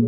Hi,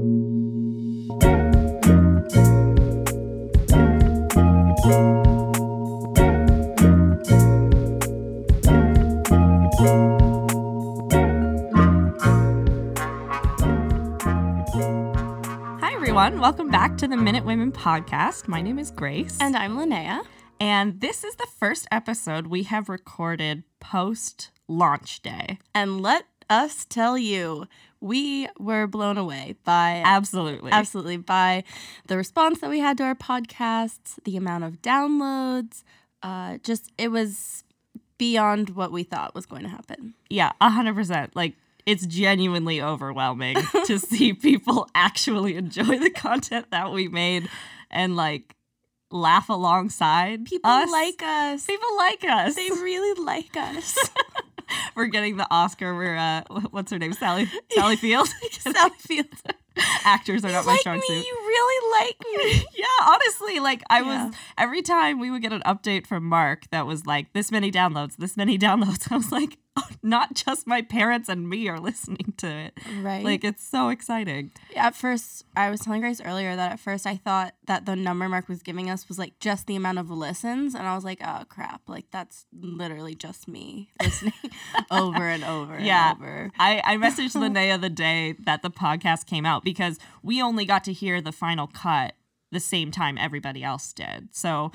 everyone. Welcome back to the Minute Women podcast. My name is Grace. And I'm Linnea. and this is the first episode we have recorded post launch day. And let us tell you, we were blown away by Absolutely. absolutely by the response that we had to our podcasts, the amount of downloads. Uh, just it was beyond what we thought was going to happen. Yeah, 100%. Like, it's genuinely overwhelming to see people actually enjoy the content that we made and, like, laugh alongside People us. like us. People like us. They really like us. We're getting the Oscar. We're, uh, what's her name? Sally, Sally Field? Sally Field. Actors are You not my strong me. suit. You really like me. yeah, honestly, like I Yeah. was every time we would get an update from Mark that was like this many downloads, this many downloads. I was like, oh, not just my parents and me are listening to it. Right. Like it's so exciting. At first, I was telling Grace earlier that at first I thought that the number Mark was giving us was like just the amount of listens, and I was like, oh crap, like that's literally just me listening over and over Yeah. and over. I, I messaged Linnea the day that the podcast came out because we only got to hear the final cut the same time everybody else did. So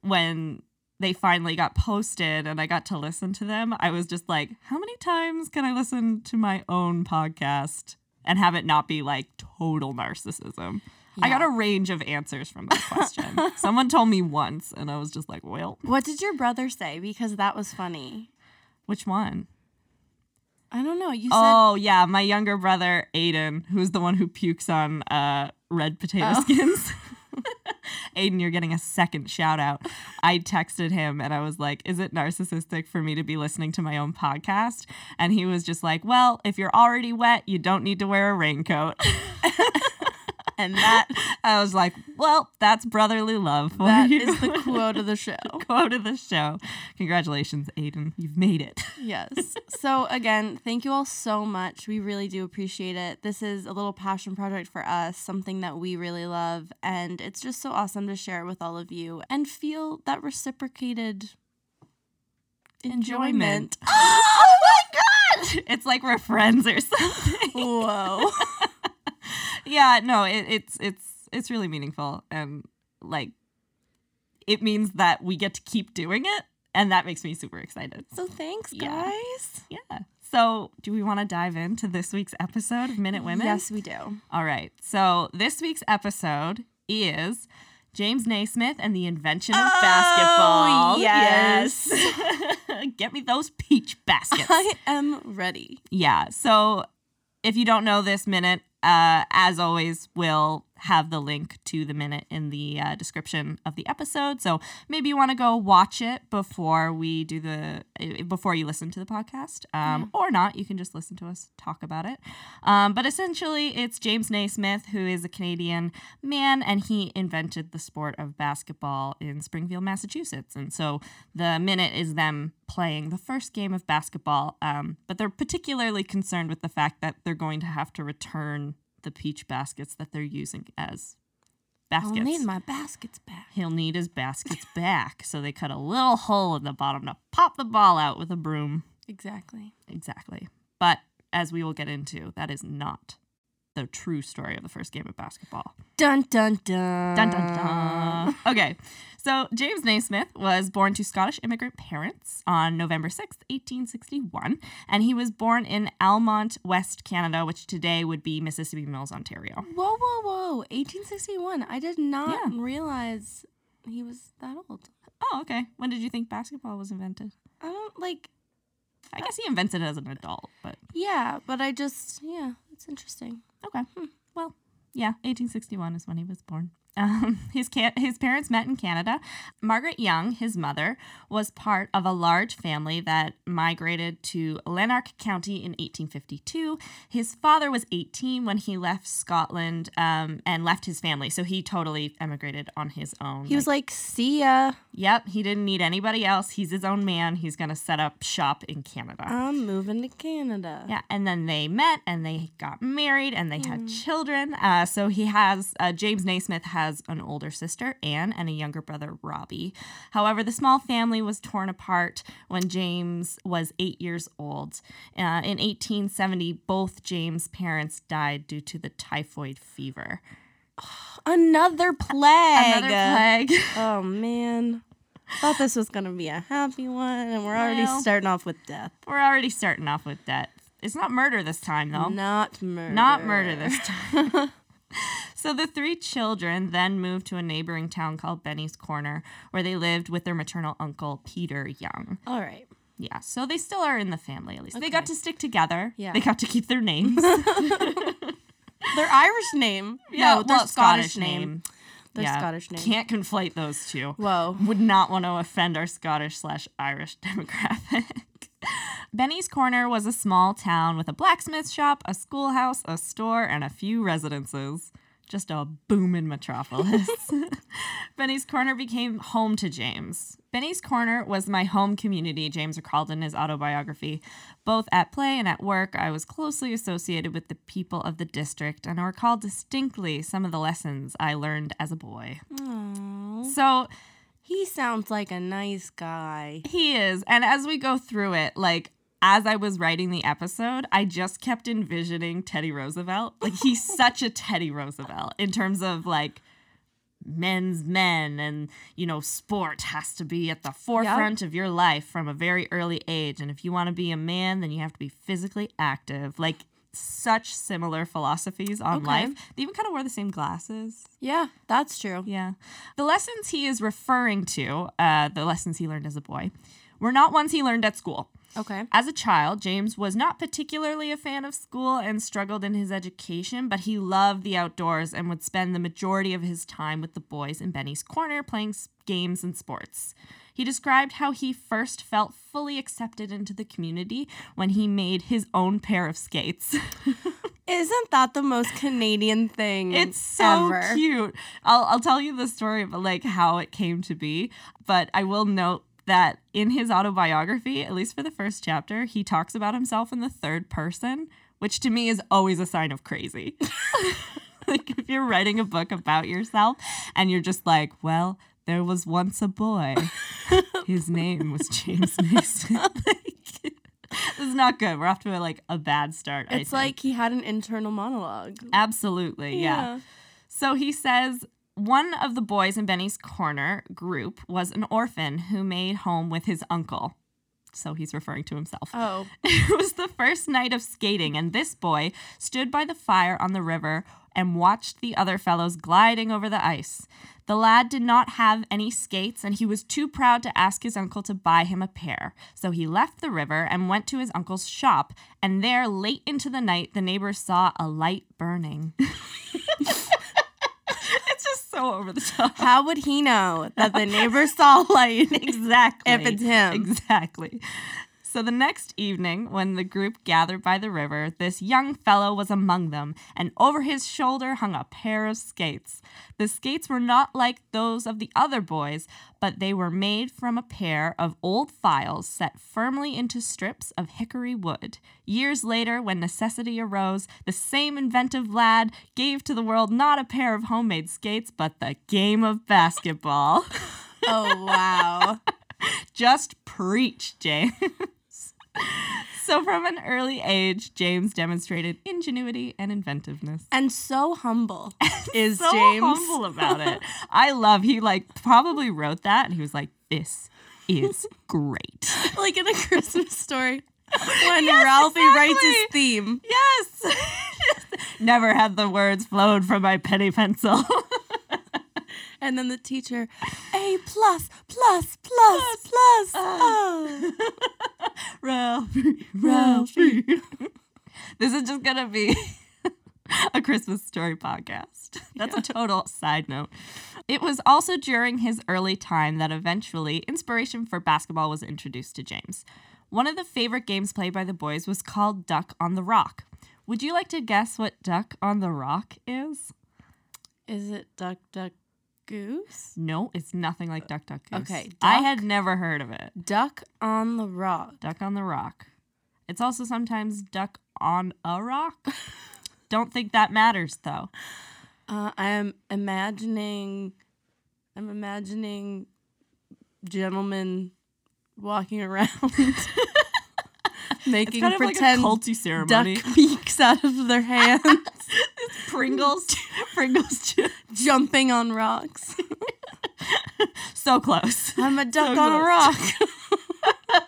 when they finally got posted and I got to listen to them, I was just like, how many times can I listen to my own podcast and have it not be like total narcissism? I got a range of answers from that question. Someone told me once, and I was just like, well, What did your brother say? Because that was funny. which one? I don't know. You said Oh yeah, my younger brother Aiden, who's the one who pukes on uh, red potato Oh. skins. Aiden, you're getting a second shout out. I texted him and I was like, "Is it narcissistic for me to be listening to my own podcast?" And he was just like, "Well, if you're already wet, you don't need to wear a raincoat." and that I was like, "Well, that's brotherly love for that you." is the quote of the show. quote of the show. Congratulations, Aiden, you've made it. Yes. So again, thank you all so much. We really do appreciate it. This is a little passion project for us, something that we really love, and it's just so awesome to share it with all of you and feel that reciprocated enjoyment. oh my god! It's like we're friends or something. Whoa. Yeah, no, it, it's it's it's really meaningful and like it means that we get to keep doing it, and that makes me super excited. So thanks, Yeah. guys. Yeah. So, do we want to dive into this week's episode of Minute Women? Yes, we do. All right. So, this week's episode is James Naismith and the invention of Oh, basketball. yes. Yes. Get me those peach baskets. I am ready. Yeah. So if you don't know this minute, uh, as always, we'll have the link to the minute in the uh, description of the episode. So maybe you want to go watch it before we do the uh, before you listen to the podcast, um, or not. You can just listen to us talk about it. Um, but essentially, it's James Naismith, who is a Canadian man, and he invented the sport of basketball in Springfield, Massachusetts. And so the minute is them playing the first game of basketball, um, but they're particularly concerned with the fact that they're going to have to return the peach baskets that they're using as baskets. I'll need my baskets back. He'll need his baskets back. So they cut a little hole in the bottom to pop the ball out with a broom. Exactly. Exactly. But as we will get into, that is not the true story of the first game of basketball. Dun dun dun. Dun dun dun. Okay, so James Naismith was born to Scottish immigrant parents on November 6th, 1861, and he was born in Almonte, West Canada, which today would be Mississippi Mills, Ontario. Whoa, whoa, whoa. 1861. I did not Yeah. realize he was that old. Oh, okay. When did you think basketball was invented? I don't like, I guess he invented it as an adult, but yeah, but I just, yeah, it's interesting. okay. Hmm. Well, yeah, 1861 is when he was born. Um, his ca- his parents met in Canada. Margaret Young, his mother, was part of a large family that migrated to Lanark County in 1852. His father was 18 when he left Scotland um, and left his family, so he totally emigrated on his own. He was like, see ya. Yep, he didn't need anybody else. He's his own man. He's gonna set up shop in Canada. I'm moving to Canada. Yeah, and then they met and they got married and they had children. Uh, so he has uh, James Naismith has an older sister Anne and a younger brother Robbie. However, the small family was torn apart when James was eight years old. Uh, in 1870, both James' parents died due to the typhoid fever. Another plague. Another plague. Oh man. Thought this was gonna be a happy one, and we're already Well. starting off with death. We're already starting off with death. It's not murder this time, though. Not murder. Not murder this time. so the three children then moved to a neighboring town called Bennie's Corner, where they lived with their maternal uncle, Peter Young. All right. Yeah, so they still are in the family at least. They got to stick together. Yeah. They got to keep their names. Their Irish name. yeah, no, their well, Scottish, name. Their yeah, Scottish name. Can't conflate those two. Whoa. Would not want to offend our Scottish slash Irish demographic. Bennie's Corner was a small town with a blacksmith shop, a schoolhouse, a store, and a few residences. Just a booming metropolis. Bennie's Corner became home to James. Bennie's Corner was my home community, James recalled in his autobiography. Both at play and at work, I was closely associated with the people of the district, and I recall distinctly some of the lessons I learned as a boy. Aw. So He sounds like a nice guy. he is. And as we go through it, like, as I was writing the episode, I just kept envisioning Teddy Roosevelt. Like, he's such a Teddy Roosevelt in terms of like men's men and, you know, sport has to be at the forefront of your life from a very early age. And if you want to be a man, then you have to be physically active. Like, such similar philosophies on Okay. life. They even kind of wore the same glasses. Yeah, that's true. Yeah. The lessons he is referring to, uh, the lessons he learned as a boy, were not ones he learned at school. Okay. As a child, James was not particularly a fan of school and struggled in his education, but he loved the outdoors and would spend the majority of his time with the boys in Bennie's Corner playing games and sports. He described how he first felt fully accepted into the community when he made his own pair of skates. Isn't that the most Canadian thing It's so ever? cute. I'll I'll tell you the story of like how it came to be, but I will note that in his autobiography, at least for the first chapter, he talks about himself in the third person, which to me is always a sign of crazy. like if you're writing a book about yourself and you're just like, well, there was once a boy. His name was James Mason. like, this is not good. We're off to a, like a bad start. I It's like he had an internal monologue. absolutely, yeah. So he says one of the boys in Bennie's Corner group was an orphan who made home with his uncle. So he's referring to himself. Oh. It was the first night of skating, and this boy stood by the fire on the river and watched the other fellows gliding over the ice. The lad did not have any skates, and he was too proud to ask his uncle to buy him a pair. So he left the river and went to his uncle's shop, and there, late into the night, the neighbors saw a light burning. so over the top. How would he know that the neighbor saw light? Exactly. If it's him. Exactly. So the next evening, when the group gathered by the river, this young fellow was among them, and over his shoulder hung a pair of skates. The skates were not like those of the other boys, but they were made from a pair of old files set firmly into strips of hickory wood. Years later, when necessity arose, the same inventive lad gave to the world not a pair of homemade skates, but the game of basketball. Oh wow. Just preach, James. so, from an early age, James demonstrated ingenuity and inventiveness. and so humble is So James. humble about it. I love. He like probably wrote that, and he was like, "This is great." like in a Christmas story. When Yes, Ralphie writes his theme. Yes. Never had the words flowed from my penny pencil. And then the teacher, A plus, plus, plus, plus. Uh, oh. Ralphie, Ralphie. this is just gonna be a Christmas story podcast. That's a total side note. It was also during his early time that eventually inspiration for basketball was introduced to James. One of the favorite games played by the boys was called Duck on the Rock. Would you like to guess what Duck on the Rock is? Is it Duck Duck Goose? No, it's nothing like Duck Duck Goose. Okay, I had never heard of it. Duck on the Rock. Duck on the Rock. It's also sometimes Duck on a Rock. Don't think that matters though. Uh, I am imagining. I'm imagining gentlemen walking around, making pretend like a culty ceremony. duck beaks out of their hands, Pringles, Pringles jumping on rocks. So close. I'm a duck So on a rock.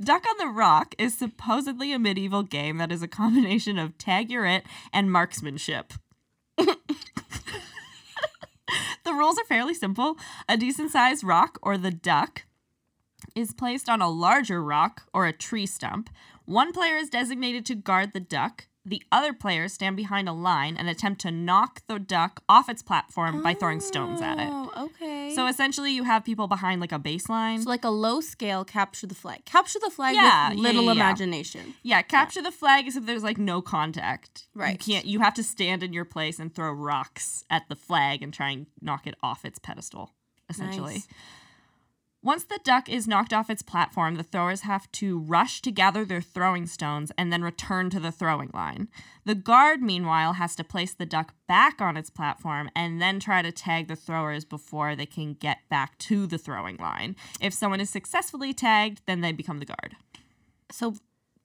Duck on the Rock is supposedly a medieval game that is a combination of tag your it and marksmanship. the rules are fairly simple. A decent sized rock or the duck is placed on a larger rock or a tree stump. One player is designated to guard the duck. The other players stand behind a line and attempt to knock the duck off its platform by throwing stones at it. Oh, okay. So essentially, you have people behind like a baseline. So like a low scale capture the flag. Capture the flag Yeah, with little yeah, yeah. imagination. Yeah, capture the flag is if there's like no contact. Right. You can't you have to stand in your place and throw rocks at the flag and try and knock it off its pedestal, essentially. Nice. Once the duck is knocked off its platform, the throwers have to rush to gather their throwing stones and then return to the throwing line. The guard, meanwhile, has to place the duck back on its platform and then try to tag the throwers before they can get back to the throwing line. If someone is successfully tagged, then they become the guard. So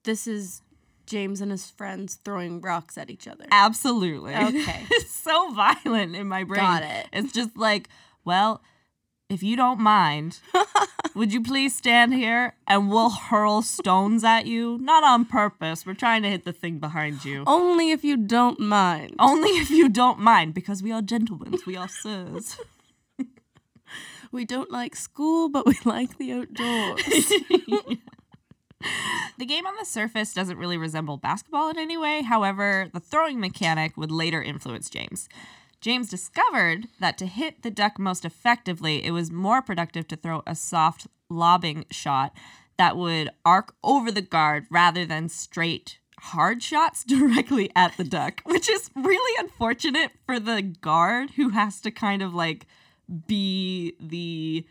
this is James and his friends throwing rocks at each other. Absolutely. Okay. it's so violent in my brain. Got it. It's just like, well, if you don't mind, would you please stand here and we'll hurl stones at you? Not on purpose. We're trying to hit the thing behind you. Only if you don't mind. Only if you don't mind, because we are gentlemen. We are sirs. We don't like school, but we like the outdoors. The game on the surface doesn't really resemble basketball in any way. However, the throwing mechanic would later influence James. James discovered that to hit the duck most effectively, it was more productive to throw a soft lobbing shot that would arc over the guard rather than straight hard shots directly at the duck, which is really unfortunate for the guard who has to kind of like be the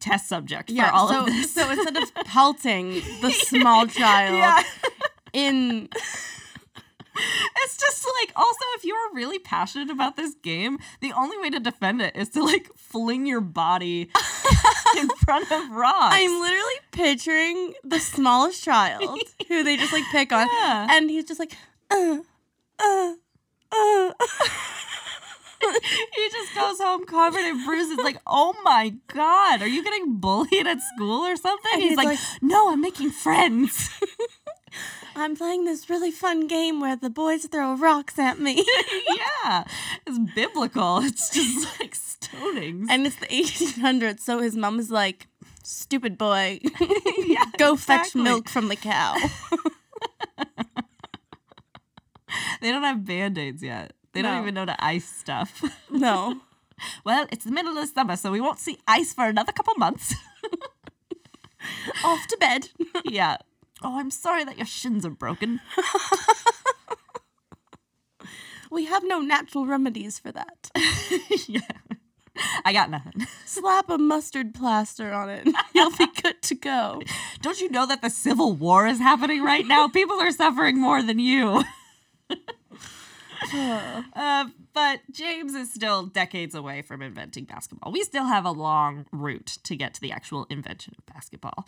test subject for all so, of this. so instead of pelting the small child yeah. in It's just like also if you're really passionate about this game, the only way to defend it is to like fling your body in front of rocks. I'm literally picturing the smallest child who they just like pick on Yeah. and he's just like uh, uh, uh. he just goes home covered in bruises. Like, oh my god, are you getting bullied at school or something? He's, he's like, like- no, I'm making friends. I'm playing this really fun game where the boys throw rocks at me. yeah, it's biblical. It's just like stonings. and it's the 1800s, so his mom is like, stupid boy, yeah, go fetch exactly. milk from the cow. They don't have band aids yet. They don't even know to ice stuff. no. well, it's the middle of summer, so we won't see ice for another couple months. Off to bed. yeah. Oh, I'm sorry that your shins are broken. We have no natural remedies for that. yeah. I got nothing. Slap a mustard plaster on it. and You'll be good to go. Don't you know that the Civil War is happening right now? People are suffering more than you. Uh, but James is still decades away from inventing basketball. We still have a long route to get to the actual invention of basketball.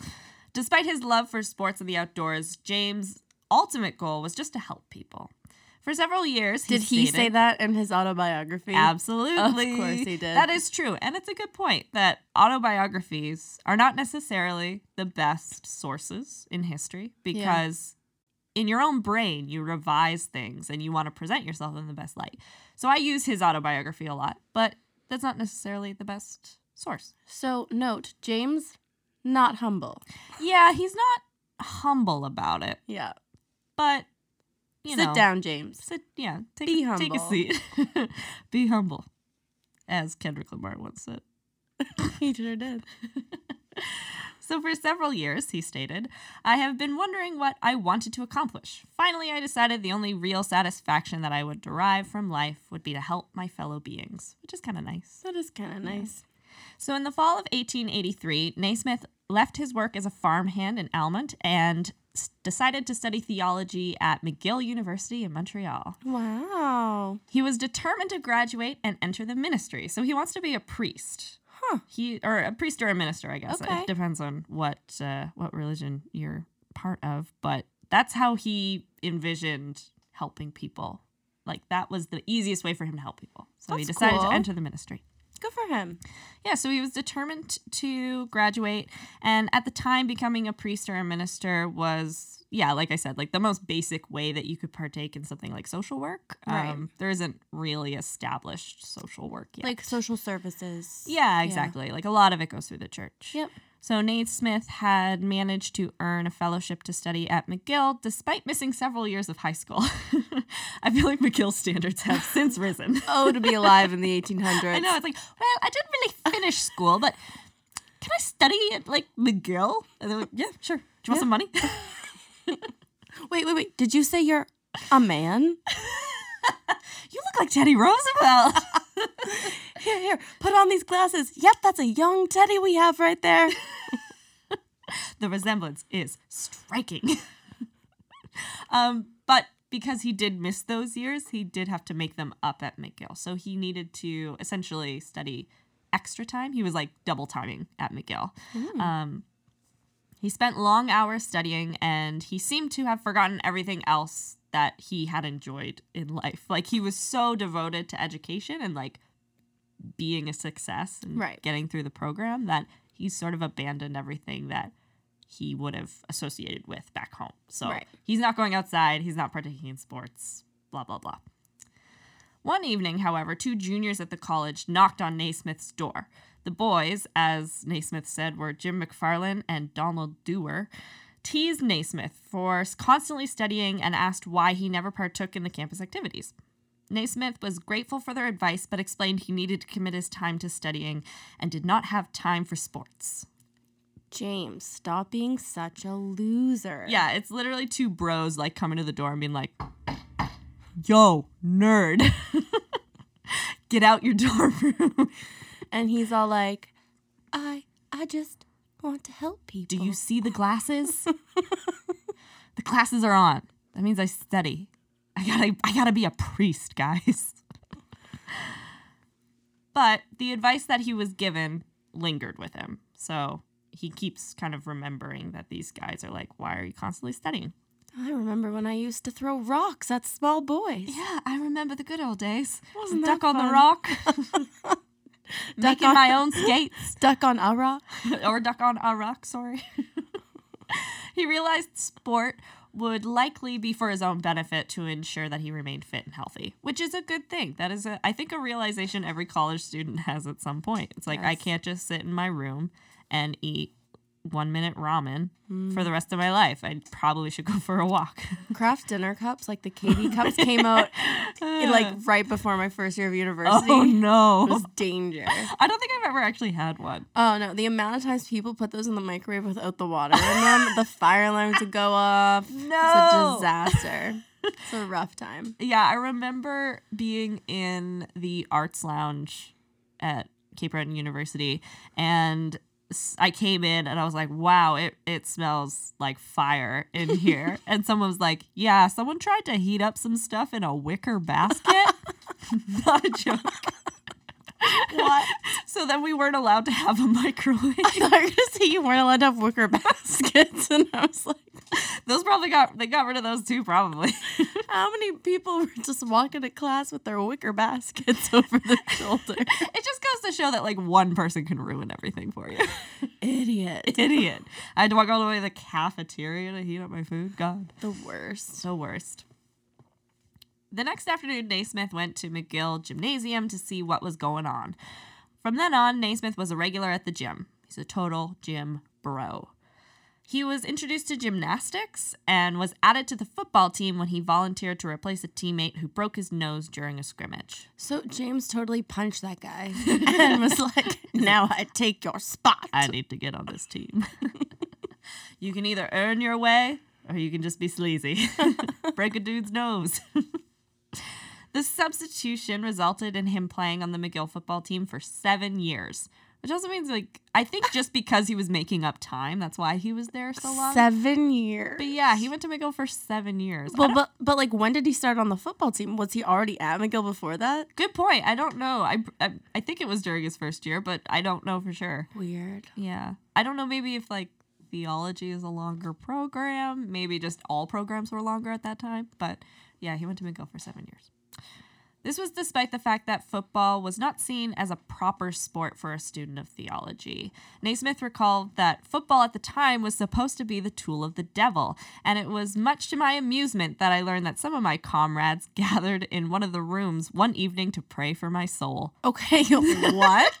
Despite his love for sports and the outdoors, James' ultimate goal was just to help people. For several years, Did he stated- say that in his autobiography? Absolutely. Of course he did. That is true. And it's a good point that autobiographies are not necessarily the best sources in history because in your own brain, you revise things and you want to present yourself in the best light. So I use his autobiography a lot, but that's not necessarily the best source. So, note, James, not humble. Yeah, he's not humble about it, Yeah. but you Sit know, down, James. Sit, yeah, take, Be a, take a seat. Be humble, as Kendrick Lamar once said. he sure did. So, for several years, he stated, I have been wondering what I wanted to accomplish. Finally, I decided the only real satisfaction that I would derive from life would be to help my fellow beings, which is kind of nice. That is kind of nice. So, in the fall of 1883, Naismith left his work as a farmhand in Almonte and decided to study theology at McGill University in Montreal. Wow. He was determined to graduate and enter the ministry, so he wants to be a priest. Huh. He or a priest or a minister, I guess. Okay. It depends on what uh, what religion you're part of, but that's how he envisioned helping people. Like that was the easiest way for him to help people. So he decided cool. to enter the ministry. Good for him. Yeah, so he was determined to graduate. And at the time, becoming a priest or a minister was, yeah, like I said, like the most basic way that you could partake in something like social work. Right. Um, there isn't really established social work yet. Like social services. yeah, exactly. Like a lot of it goes through the church. Yep. So Naismith had managed to earn a fellowship to study at McGill despite missing several years of high school. I feel like McGill standards have since risen. Oh, to be alive in the 1800s. I know. It's like, well, I didn't really finish school, but can I study at like McGill? And they're like, yeah, sure. Do you want some money? Wait, wait, wait. Did you say you're a man? you look like Teddy Roosevelt. Here, here. Put on these glasses. Yep, that's a young Teddy we have right there. the resemblance is striking. um, but because he did miss those years, he did have to make them up at McGill. So he needed to essentially study extra time. He was like double timing at McGill. Um, he spent long hours studying and he seemed to have forgotten everything else that he had enjoyed in life. Like he was so devoted to education and like being a success and Right. getting through the program that he sort of abandoned everything that he would have associated with back home. So Right. he's not going outside, he's not partaking in sports, blah, blah, blah. One evening, however, two juniors at the college knocked on Naismith's door. The boys, as Naismith said, were Jim McFarlane and Donald Dewar, teased Naismith for constantly studying and asked why he never partook in the campus activities. Naismith was grateful for their advice, but explained he needed to commit his time to studying and did not have time for sports. James, stop being such a loser. Yeah, it's literally two bros like coming to the door and being like, "Yo, nerd, get out your dorm room. And he's all like, I I just want to help people. Do you see the glasses? the glasses are on. That means I study. I gotta, I gotta be a priest, guys." but the advice that he was given lingered with him, so he keeps kind of remembering that these guys are like, "Why are you constantly studying?" I remember when I used to throw rocks at small boys. Yeah, I remember the good old days. Wasn't Duck that on the fun? rock. Making on- my own skates. Duck on a rock. or duck on a rock, sorry. he realized sport would likely be for his own benefit to ensure that he remained fit and healthy, which is a good thing. That is a I think a realization every college student has at some point. It's like I can't just sit in my room and eat one minute ramen Hmm. for the rest of my life. I probably should go for a walk. Kraft dinner cups, like the KD cups, came out in, like right before my first year of university. oh no, It no. was danger. I don't think I've ever actually had one. Oh no, the amount of times people put those in the microwave without the water in them, the fire alarm would go off. It's a No. disaster. It's a rough time. Yeah, I remember being in the arts lounge at Cape Breton University and I came in and I was like, wow, it, it smells like fire in here. and someone was like, yeah, someone tried to heat up some stuff in a wicker basket. Not a joke. What? So then we weren't allowed to have a microwave. I thought you were gonna say you weren't allowed to have wicker baskets, and I was like, Those probably got, they got rid of those too, probably. how many people were just walking to class with their wicker baskets over their shoulder? it just goes to show that like one person can ruin everything for you. Idiot. idiot. I had to walk all the way to the cafeteria to heat up my food. God, The worst. The worst. The next afternoon, Naismith went to McGill Gymnasium to see what was going on. From then on, Naismith was a regular at the gym. He's a total gym bro. He was introduced to gymnastics and was added to the football team when he volunteered to replace a teammate who broke his nose during a scrimmage. So James totally punched that guy and was like, "Now I take your spot." I need to get on this team. you can either earn your way or you can just be sleazy. Break a dude's nose. The substitution resulted in him playing on the McGill football team for seven years. Which also means, like, I think just because he was making up time, that's why he was there so long. Seven years. But yeah, he went to McGill for seven years. Well, but but like, when did he start on the football team? Was he already at McGill before that? good point. I don't know. I, I I think it was during his first year, but I don't know for sure. Weird. Yeah. I don't know maybe if like theology is a longer program, maybe just all programs were longer at that time, but yeah, he went to McGill for 7 years. This was despite the fact that football was not seen as a proper sport for a student of theology. Naismith recalled that football at the time was supposed to be the tool of the devil, and it was much to my amusement that I learned that some of my comrades gathered in one of the rooms one evening to pray for my soul. Okay. what?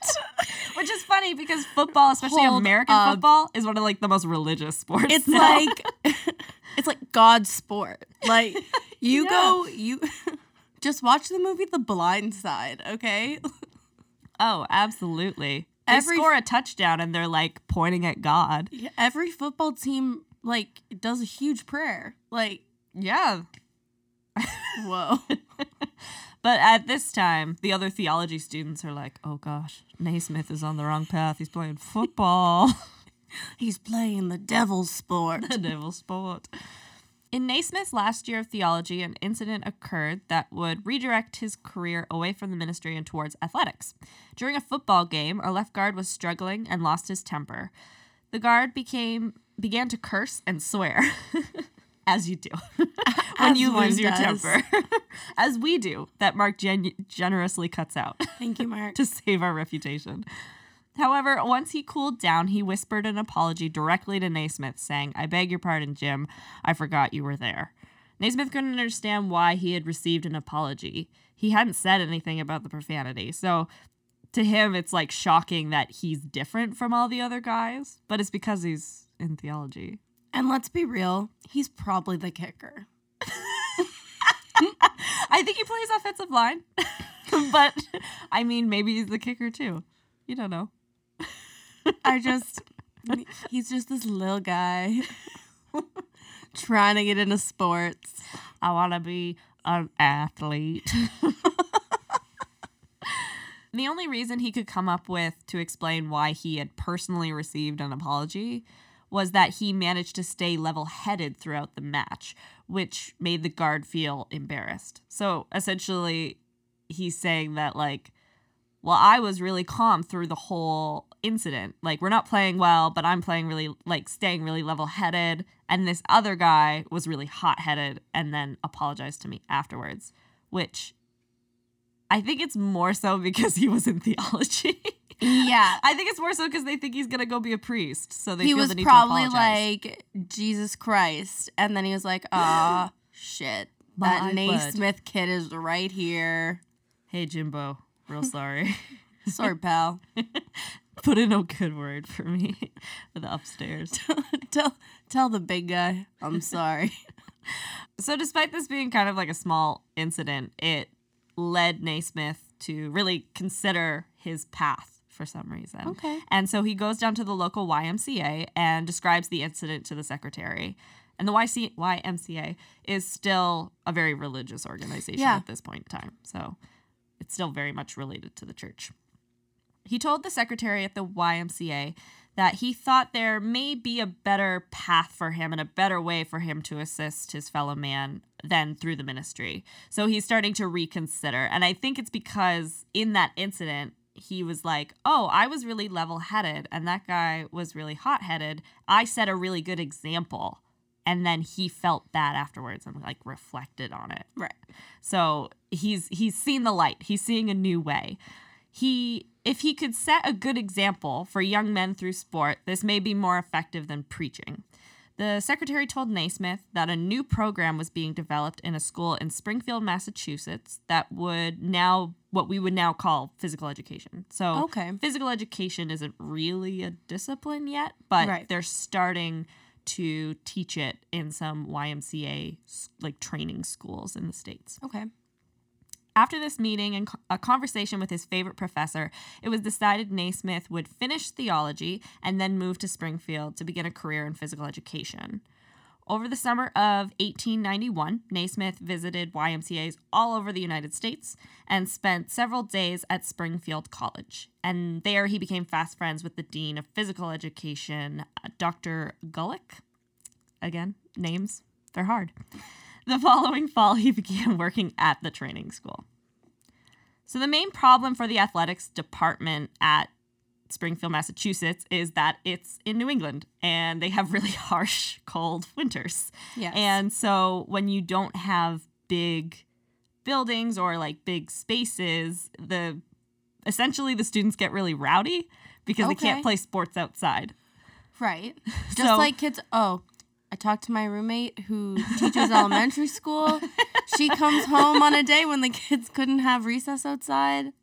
Which is funny because football, especially Hold American up. football, is one of like the most religious sports. It's now. like it's like God's sport. Like you Yeah. go you just watch the movie The Blind Side, okay? oh, absolutely. They Every- score a touchdown and they're like pointing at God. Every football team like does a huge prayer. Like, Yeah. whoa. But at this time, the other theology students are like, oh gosh, Naismith is on the wrong path. He's playing football. He's playing the devil's sport. the devil's sport. In Naismith's last year of theology, an incident occurred that would redirect his career away from the ministry and towards athletics. During a football game, a left guard was struggling and lost his temper. The guard became began to curse and swear, as you do when As you lose your does. temper, as we do. That Mark gen- generously cuts out Thank you, Mark. to save our reputation. However, once he cooled down, he whispered an apology directly to Naismith, saying, I beg your pardon, Jim. I forgot you were there. Naismith couldn't understand why he had received an apology. He hadn't said anything about the profanity, so to him, it's like shocking that he's different from all the other guys, but it's because he's in theology. And let's be real, he's probably the kicker. I think he plays offensive line, but I mean, maybe he's the kicker too. You don't know. I just he's just this little guy trying to get into sports. I want to be an athlete. the only reason he could come up with to explain why he had personally received an apology was that he managed to stay level headed throughout the match, which made the guard feel embarrassed. So essentially, he's saying that, like, well, I was really calm through the whole incident. Like, we're not playing well, but I'm playing really, like, staying really level headed. And this other guy was really hot headed and then apologized to me afterwards, which I think it's more so because he was in theology. Yeah. I think it's more so because they think he's going to go be a priest. So they he feel was the need probably like Jesus Christ, and then he was like, "Ah, shit, My that blood." Naismith kid is right here." hey, Jimbo, real sorry. Sorry, pal. Put in a good word for me for the upstairs. tell tell the big guy I'm sorry. So, despite this being kind of like a small incident, it led Naismith to really consider his path for some reason. Okay. And so he goes down to the local YMCA and describes the incident to the secretary. And the YC- YMCA is still a very religious organization Yeah. at this point in time. So it's still very much related to the church. He told the secretary at the YMCA that he thought there may be a better path for him and a better way for him to assist his fellow man than through the ministry. So he's starting to reconsider. And I think it's because in that incident, he was like, Oh, I was really level headed and that guy was really hot headed. I set a really good example. And then he felt bad afterwards and like reflected on it. Right. So he's he's seen the light. He's seeing a new way. He if he could set a good example for young men through sport, this may be more effective than preaching. The secretary told Naismith that a new program was being developed in a school in Springfield, Massachusetts that would now what we would now call physical education. So Okay. physical education isn't really a discipline yet, but Right. they're starting to teach it in some YMCA like training schools in the states. Okay. After this meeting and a conversation with his favorite professor, it was decided Naismith would finish theology and then move to Springfield to begin a career in physical education. Over the summer of 1891, Naismith visited YMCAs all over the United States and spent several days at Springfield College. And there he became fast friends with the Dean of Physical Education, uh, Dr. Gulick. Again, names, they're hard. The following fall, he began working at the training school. So, the main problem for the athletics department at Springfield, Massachusetts, is that it's in New England and they have really harsh, cold winters. Yes. And so, when you don't have big buildings or like big spaces, the essentially the students get really rowdy because they can't play sports outside. Right. Just So- like kids. Oh, I talked to my roommate who teaches elementary school. She comes home on a day when the kids couldn't have recess outside.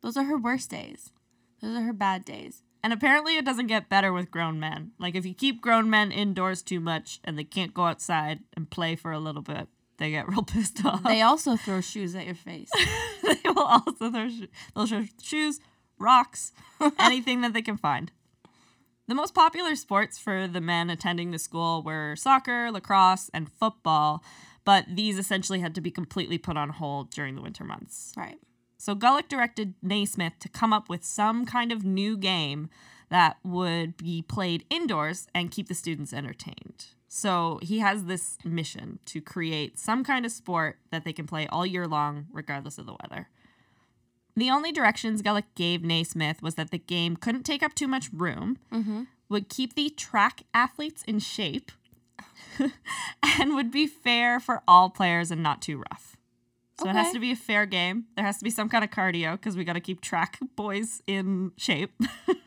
Those are her worst days. Those are her bad days. And apparently, it doesn't get better with grown men. Like, if you keep grown men indoors too much and they can't go outside and play for a little bit, they get real pissed off. They also throw shoes at your face. they will also throw sho- they'll throw shoes, rocks, anything that they can find. The most popular sports for the men attending the school were soccer, lacrosse, and football, but these essentially had to be completely put on hold during the winter months. Right. So Gulick directed Naismith to come up with some kind of new game that would be played indoors and keep the students entertained. So he has this mission to create some kind of sport that they can play all year long, regardless of the weather. The only directions Gulick gave Naismith was that the game couldn't take up too much room, mm-hmm. would keep the track athletes in shape, and would be fair for all players and not too rough. So it has to be a fair game. There has to be some kind of cardio because we got to keep track boys in shape.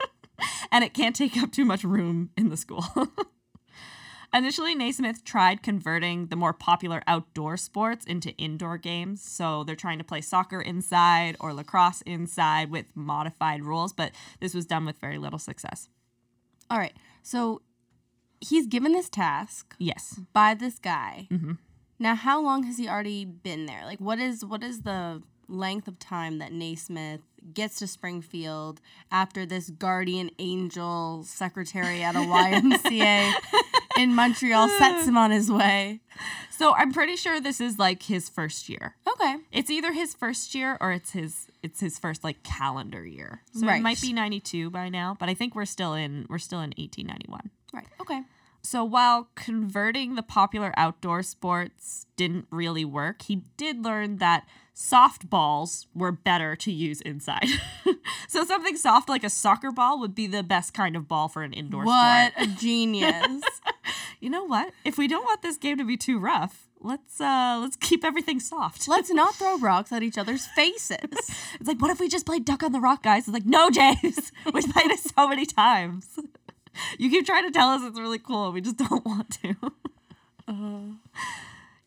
and it can't take up too much room in the school. Initially, Naismith tried converting the more popular outdoor sports into indoor games. So they're trying to play soccer inside or lacrosse inside with modified rules, but this was done with very little success. All right. So he's given this task Yes. by this guy. Mhm. Now, how long has he already been there? Like, what is what is the length of time that Naismith gets to Springfield after this guardian angel secretary at a YMCA in Montreal sets him on his way? So I'm pretty sure this is like his first year. Okay. It's either his first year or it's his it's his first like calendar year. So it might be 92 by now, but I think we're still in we're still in 1891. Right. Okay. So while converting the popular outdoor sports didn't really work, he did learn that softballs were better to use inside. so something soft like a soccer ball would be the best kind of ball for an indoor What sport. a genius. You know what? If we don't want this game to be too rough, let's uh let's keep everything soft. Let's not throw rocks at each other's faces. It's like, what if we just played Duck on the Rock, guys? It's like, no, James. We've played it so many times. You keep trying to tell us it's really cool. We just don't want to. Uh-huh.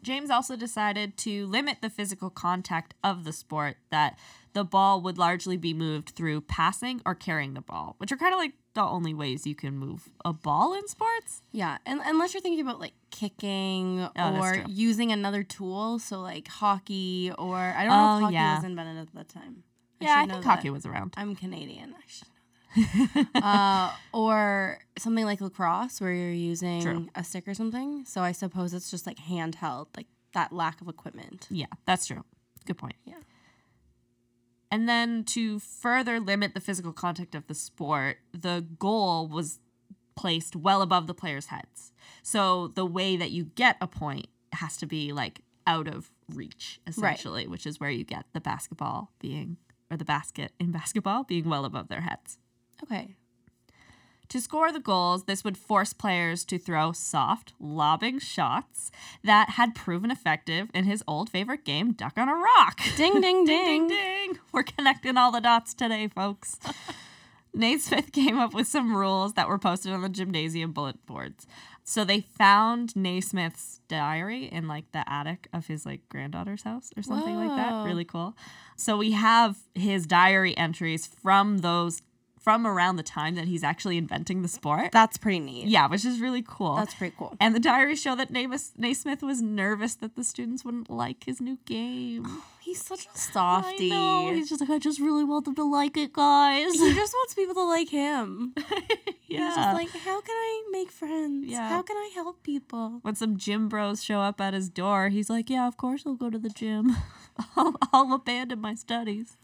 James also decided to limit the physical contact of the sport, that the ball would largely be moved through passing or carrying the ball, which are kind of like the only ways you can move a ball in sports. Yeah, and unless you're thinking about like kicking Oh, or using another tool, so like hockey or I don't know Oh, if hockey yeah. was invented at that time. Yeah, should I know think that. hockey was around. I'm Canadian. I know that. uh, or something like lacrosse, where you're using True. a stick or something. So I suppose it's just like handheld, like that lack of equipment. Yeah, that's true. Good point. Yeah. And then to further limit the physical contact of the sport, the goal was placed well above the players' heads. So the way that you get a point has to be like out of reach, essentially, which is where you get the basketball being, or the basket in basketball being well above their heads. Okay. To score the goals, this would force players to throw soft, lobbing shots that had proven effective in his old favorite game, Duck on a Rock. Ding ding ding, ding. ding, ding. We're connecting all the dots today, folks. Naismith came up with some rules that were posted on the gymnasium bullet boards. So they found Naismith's diary in like the attic of his like granddaughter's house or something like that. Really cool. So we have his diary entries from those from around the time that he's actually inventing the sport. That's pretty neat. yeah, which is really cool. That's pretty cool. and the diaries show that Naismith was nervous that the students wouldn't like his new game. Oh, he's such a softy. I know. He's just like, I just really want them to like it, guys. he just wants people to like him. yeah. He's just like, how can I make friends? Yeah. How can I help people? when some gym bros show up at his door, he's like, "Yeah, of course I'll go to the gym. I'll, I'll abandon my studies."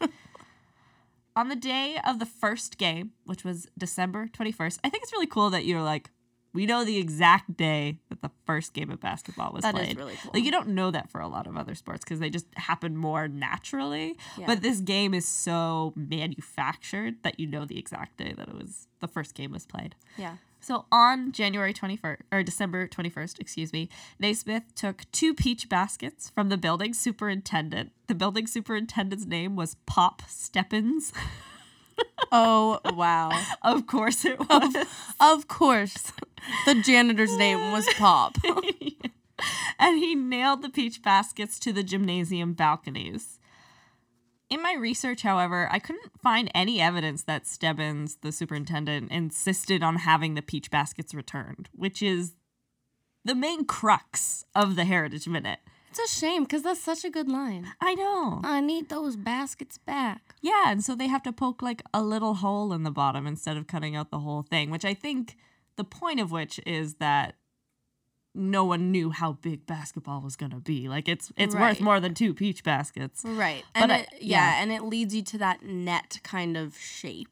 On the day of the first game, which was December 21st, I think it's really cool that you're like, we know the exact day that the first game of basketball was That is played. really cool. Like you don't know that for a lot of other sports because they just happen more naturally. Yeah. But this game is so manufactured that you know the exact day that it was the first game was played. Yeah. So on January 21st, or December 21st, excuse me, Naismith took two peach baskets from the building superintendent. The building superintendent's name was Pop Stebbins. Oh wow. of course it was. of course. The janitor's name was Pop. and he nailed the peach baskets to the gymnasium balconies. In my research, however, I couldn't find any evidence that Stebbins, the superintendent, insisted on having the peach baskets returned, which is the main crux of the Heritage Minute. It's a shame because that's such a good line. I know. I need those baskets back. Yeah, and so they have to poke like a little hole in the bottom instead of cutting out the whole thing, which I think the point of which is that no one knew how big basketball was going to be. Like it's it's worth more than two peach baskets. Right. But And I- it, yeah, yeah. and it leads you to that net kind of shape.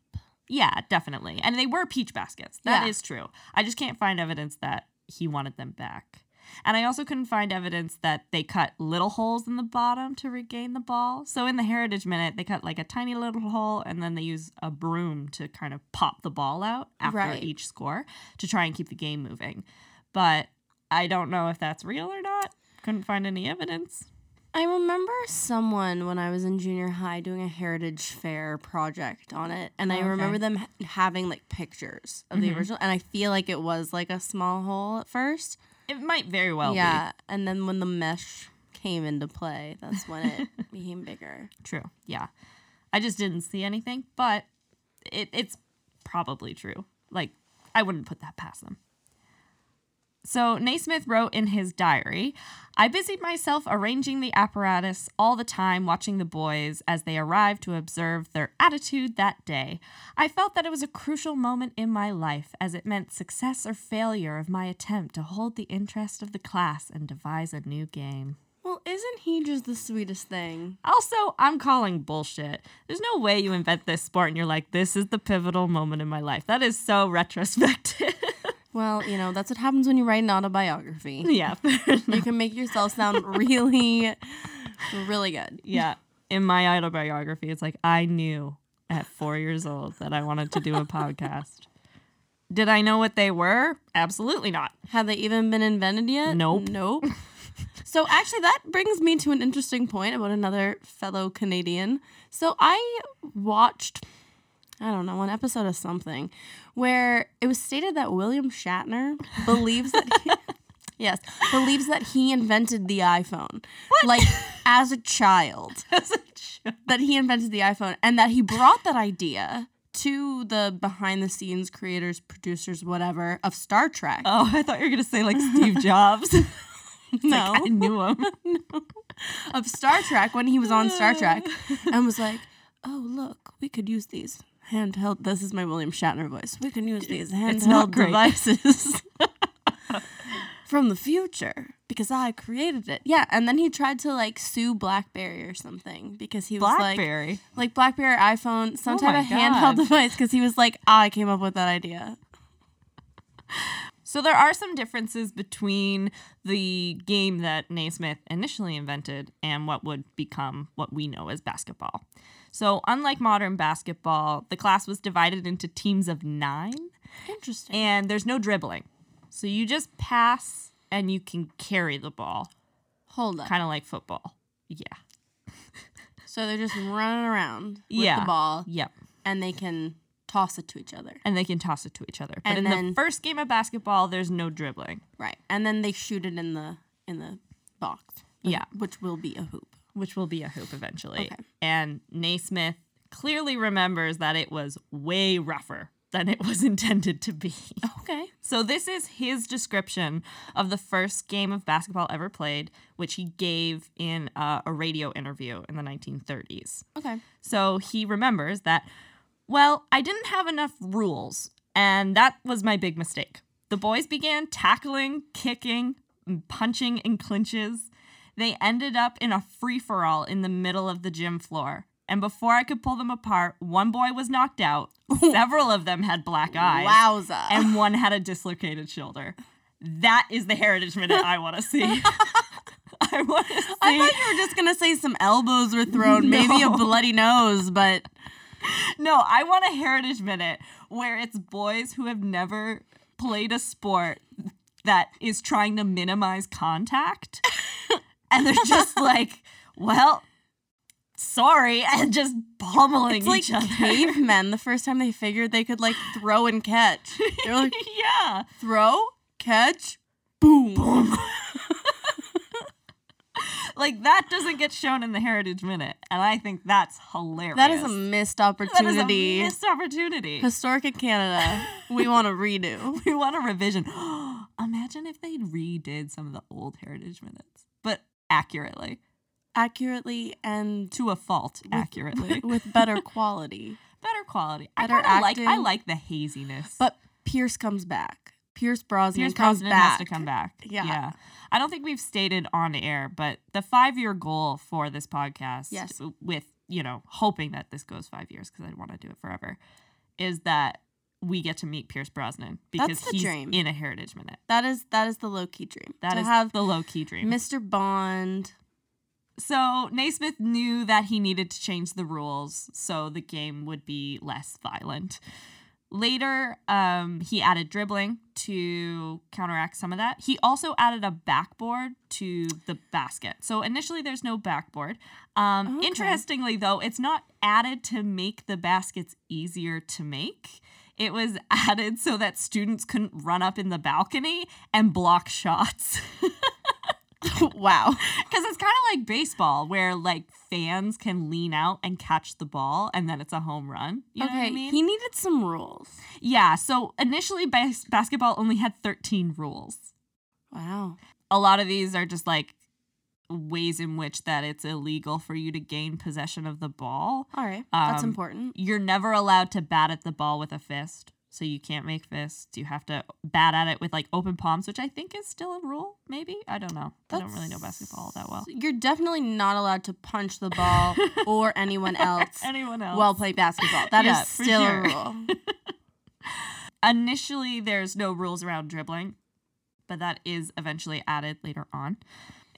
Yeah, definitely. And they were peach baskets. That is Yeah. true. I just can't find evidence that he wanted them back. And I also couldn't find evidence that they cut little holes in the bottom to regain the ball. So in the Heritage Minute, they cut like a tiny little hole and then they use a broom to kind of pop the ball out after Right. each score to try and keep the game moving. But I don't know if that's real or not. Couldn't find any evidence. I remember someone when I was in junior high doing a heritage fair project on it, and I oh, Okay. remember them ha- having like pictures of the mm-hmm. original, and I feel like it was like a small hole at first. It might very well yeah, and then when the mesh came into play, that's when it became bigger. True. Yeah. I just didn't see anything, but it, it's probably true. Like, I wouldn't put that past them. So Naismith wrote in his diary, I busied myself arranging the apparatus all the time, watching the boys as they arrived to observe their attitude that day. I felt that it was a crucial moment in my life, as it meant success or failure of my attempt to hold the interest of the class and devise a new game. Well, isn't he just the sweetest thing? Also, I'm calling bullshit. There's no way you invent this sport and you're like, this is the pivotal moment in my life. That is so retrospective. Well, you know, that's what happens when you write an autobiography. yeah. You can make yourself sound really, really good. yeah. In my autobiography, it's like, I knew at four years old that I wanted to do a podcast. Did I know what they were? Absolutely not. Have they even been invented yet? Nope. Nope. so actually that brings me to an interesting point about another fellow Canadian. So I watched I don't know, an episode of something where it was stated that William Shatner believes that he, yes, believes that he invented the iPhone. Like as a child. As a child. that he invented the iPhone and that he brought that idea to the behind the scenes creators, producers, whatever of Star Trek. Oh, I thought you were going to say like Steve Jobs. No. like, I knew him. of Star Trek when he was on Star Trek and was like, "Oh, look, we could use these handheld. This is my William Shatner voice. We can use these handheld devices from the future because I created it." Yeah, and then he tried to like sue BlackBerry or something because he was Blackberry. like, like BlackBerry, iPhone, some Oh type of handheld device because he was like, "I came up with that idea." So there are some differences between the game that Naismith initially invented and what would become what we know as basketball. So unlike modern basketball, the class was divided into teams of 9 Interesting. and there's no dribbling. So you just pass and you can carry the ball, Hold up. kind of like football. Yeah. So they're just running around with Yeah. the ball Yep. and they can toss it to each other. And they can toss it to each other. But And in then- the first game of basketball, there's no dribbling. Right. And then they shoot it in the in the box. Yeah. Which will be a hoop. Which will be a hoop eventually. Okay. And Naismith clearly remembers that it was way rougher than it was intended to be. Okay. So, this is his description of the first game of basketball ever played, which he gave in uh, a radio interview in the 1930s. Okay. So, he remembers that, well, I didn't have enough rules, and that was my big mistake. The boys began tackling, kicking, punching in clinches. They ended up in a free for all in the middle of the gym floor. And before I could pull them apart, one boy was knocked out, several of them had black eyes, Wowza. and one had a dislocated shoulder. That is the heritage minute I want to see. I want to see. I thought you were just gonna say some elbows were thrown, maybe a bloody nose, but No, I want a heritage minute where it's boys who have never played a sport that is trying to minimize contact. And they're just like, well, sorry, and just pummeling it's like each other. cavemen. The first time they figured they could like throw and catch, They're like yeah. throw, catch, boom. boom. Like that doesn't get shown in the heritage minute. And I think that's hilarious. That is a missed That is a opportunity. missed opportunity. Historica Canada, we want to redo. we want a revision. Imagine if they redid some of the old heritage minutes, accurately. Accurately and to a fault accurately. with better quality. Better quality. I Better kinda like I like the haziness. But Pierce comes back. Pierce Brosnan Pierce comes Brosnan back. has to come back. Yeah. Yeah. I don't think we've stated on air, but the five year goal for this podcast, Yes. with, you know, hoping that this goes five years because I want to do it forever, is that we get to meet Pierce Brosnan because That's the he's dream. in a heritage minute. That is that is the low key dream. That to is have the low key dream. Mr. Bond. So Naismith knew that he needed to change the rules so the game would be less violent. Later, um, he added dribbling to counteract some of that. He also added a backboard to the basket. So initially, there's no backboard. Um, Okay. Interestingly, though, it's not added to make the baskets easier to make. It was added so that students couldn't run up in the balcony and block shots. wow. Because it's kind of like baseball, where like fans can lean out and catch the ball, and then it's a home run. You know okay. what I mean? He needed some rules. yeah. So initially, bas- basketball only had 13 rules. Wow. A lot of these are just like ways in which that it's illegal for you to gain possession of the ball. All right. That's Um, important. You're never allowed to bat at the ball with a fist. So you can't make fists. You have to bat at it with like open palms, which I think is still a rule. Maybe I don't know. I don't really know That's- basketball that well. You're definitely not allowed to punch the ball or anyone else Anyone else? while playing basketball. That is Yeah, for still sure. a rule. initially there's no rules around dribbling, but that is eventually added later on.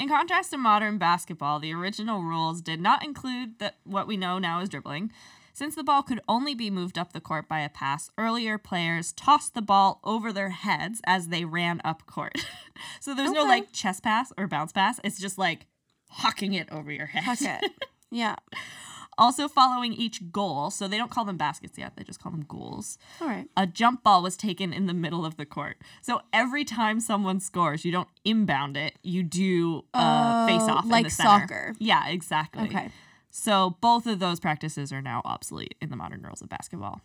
In contrast to modern basketball, the original rules did not include the, what we know now as dribbling. Since the ball could only be moved up the court by a pass, earlier players tossed the ball over their heads as they ran up court. so there's no like chest pass or bounce pass. It's just like hucking it over your head. Huck it. Yeah. Also following each goal, so they don't call them baskets yet, they just call them goals All right. a jump ball was taken in the middle of the court. So every time someone scores, you don't inbound it, you do uh, Oh, face off in the center. soccer. Yeah, exactly. Okay. So both of those practices are now obsolete in the modern rules of basketball.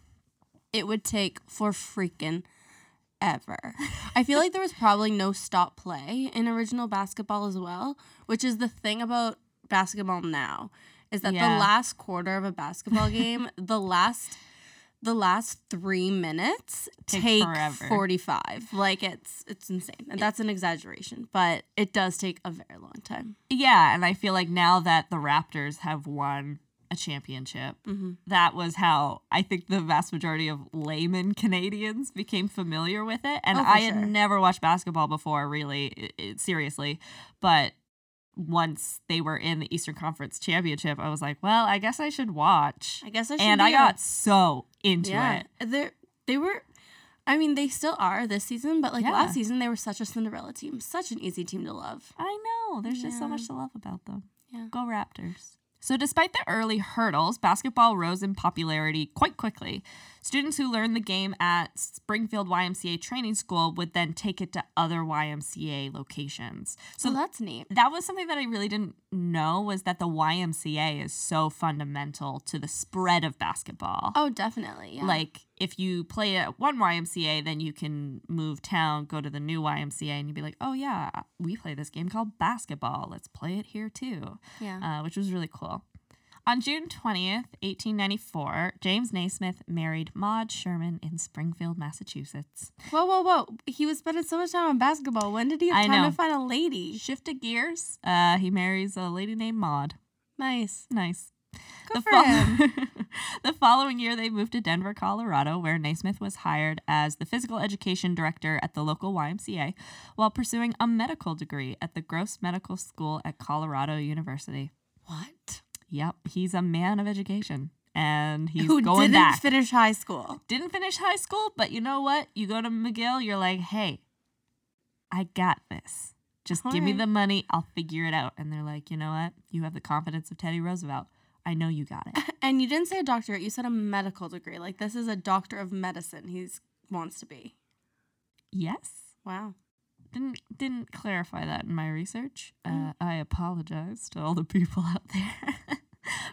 It would take for freaking ever. I feel like there was probably no stop play in original basketball as well, which is the thing about basketball now is that Yeah. the last quarter of a basketball game, the last the last 3 minutes Take take forever. 45. Like it's it's insane. And that's an exaggeration, but it does take a very long time. Yeah, and I feel like now that the Raptors have won a championship, hmm that was how I think the vast majority of layman Canadians became familiar with it. And Oh, I had never watched basketball before, really, i- i- seriously. But once they were in the Eastern Conference Championship, I was like, well, I guess I should watch. I guess I should And I a- got so into yeah. it. They they were I mean, they still are this season, but like Yeah. last season they were such a Cinderella team, such an easy team to love. I know. There's just so much to love about them. Yeah. Go Raptors. So, despite the early hurdles, basketball rose in popularity quite quickly. Students who learned the game at Springfield YMCA Training School would then take it to other YMCA locations. So, So that's neat. that was something that I really didn't know was that the YMCA is so fundamental to the spread of basketball. Oh, definitely. Yeah. Like if you play at one YMCA, then you can move town, go to the new YMCA, and you'd be like, "Oh yeah, we play this game called basketball. Let's play it here too," yeah. uh, which was really cool. On June twentieth, eighteen ninety four, James Naismith married Maud Sherman in Springfield, Massachusetts. whoa, whoa, whoa! He was spending so much time on basketball. When did he have I time know. to find a lady? Shifted gears, uh, he marries a lady named Maud. Nice. Nice. Good for fol- him. the following year, they moved to Denver, Colorado, where Naismith was hired as the physical education director at the local YMCA while pursuing a medical degree at the Gross Medical School at Colorado University. What? Yep, he's a man of education and he's Who going didn't back. finish high school? Didn't finish high school, but you know what? You go to McGill, you're like, hey, I got this. Just give me the money, I'll figure it out. And they're like, you know what? You have the confidence of Teddy Roosevelt. I know you got it. And you didn't say a doctorate. You said a medical degree. Like this is a doctor of medicine. He's wants to be. yes. Wow. Didn't didn't clarify that in my research. Uh, Mm. I apologize to all the people out there.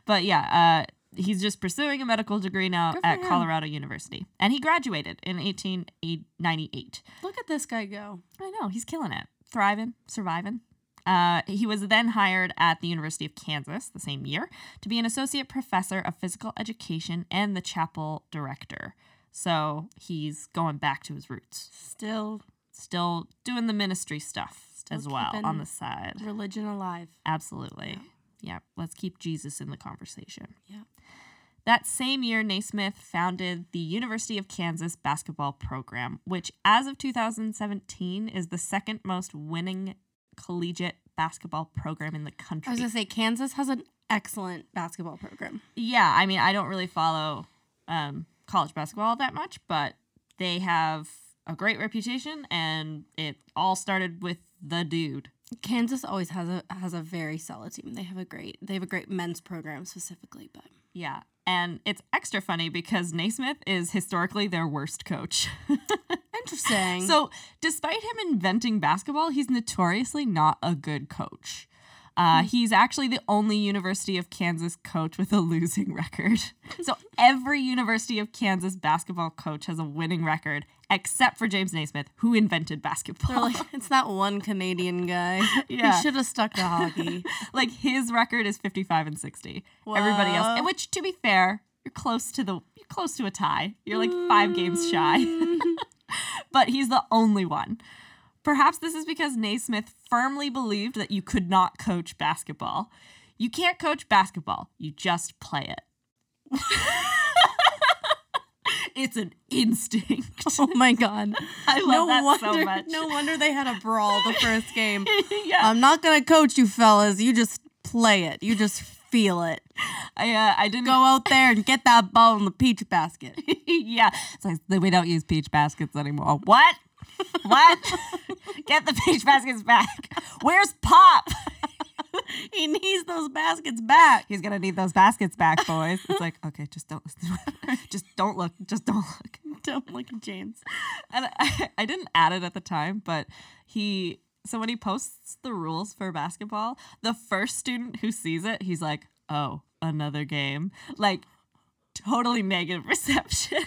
but yeah, uh, he's just pursuing a medical degree now at him. Colorado University, and he graduated in 1898. Look at this guy go. I know he's killing it, thriving, surviving. Uh, he was then hired at the University of Kansas the same year to be an associate professor of physical education and the chapel director. So he's going back to his roots, Still still doing the ministry stuff Still as well on the side. religion alive. Absolutely. Yeah, let's keep Jesus in the conversation. Yeah. That same year, Naismith founded the University of Kansas basketball program, which, as of 2017, is the second most winning collegiate basketball program in the country. I was gonna say Kansas has an excellent basketball program. yeah, I mean, I don't really follow um, college basketball that much, but they have a great reputation, and it all started with the dude. Kansas always has a has a very solid team. They have a great they have a great men's program specifically, but Yeah. And it's extra funny because Naismith is historically their worst coach. interesting. so, despite him inventing basketball, he's notoriously not a good coach. Uh, he's actually the only University of Kansas coach with a losing record. So, every University of Kansas basketball coach has a winning record, except for James Naismith, who invented basketball. Like, it's that one Canadian guy. Yeah. He should have stuck to hockey. like his record is 55 and 60 everybody else which to be fair you're close to the you're close to a tie you're like five games shy but he's the only one perhaps this is because naismith firmly believed that you could not coach basketball you can't coach basketball you just play it it's an instinct oh my god. i love No that wonder so much no wonder they had a brawl the first game. yeah I'm not gonna coach you fellas. You just play it. You just feel it. i uh, i didn't Go out there and get that ball in the peach basket. yeah. It's like we don't use peach baskets anymore. What? What? Get the peach baskets back. Where's Pop? he needs those baskets back. He's gonna need those baskets back, boys. It's like, okay, just don't just don't look. Just don't look. Don't look at James. And I, I didn't add it at the time, but he so when he posts the rules for basketball, the first student who sees it, he's like, Oh, another game. Like totally negative reception.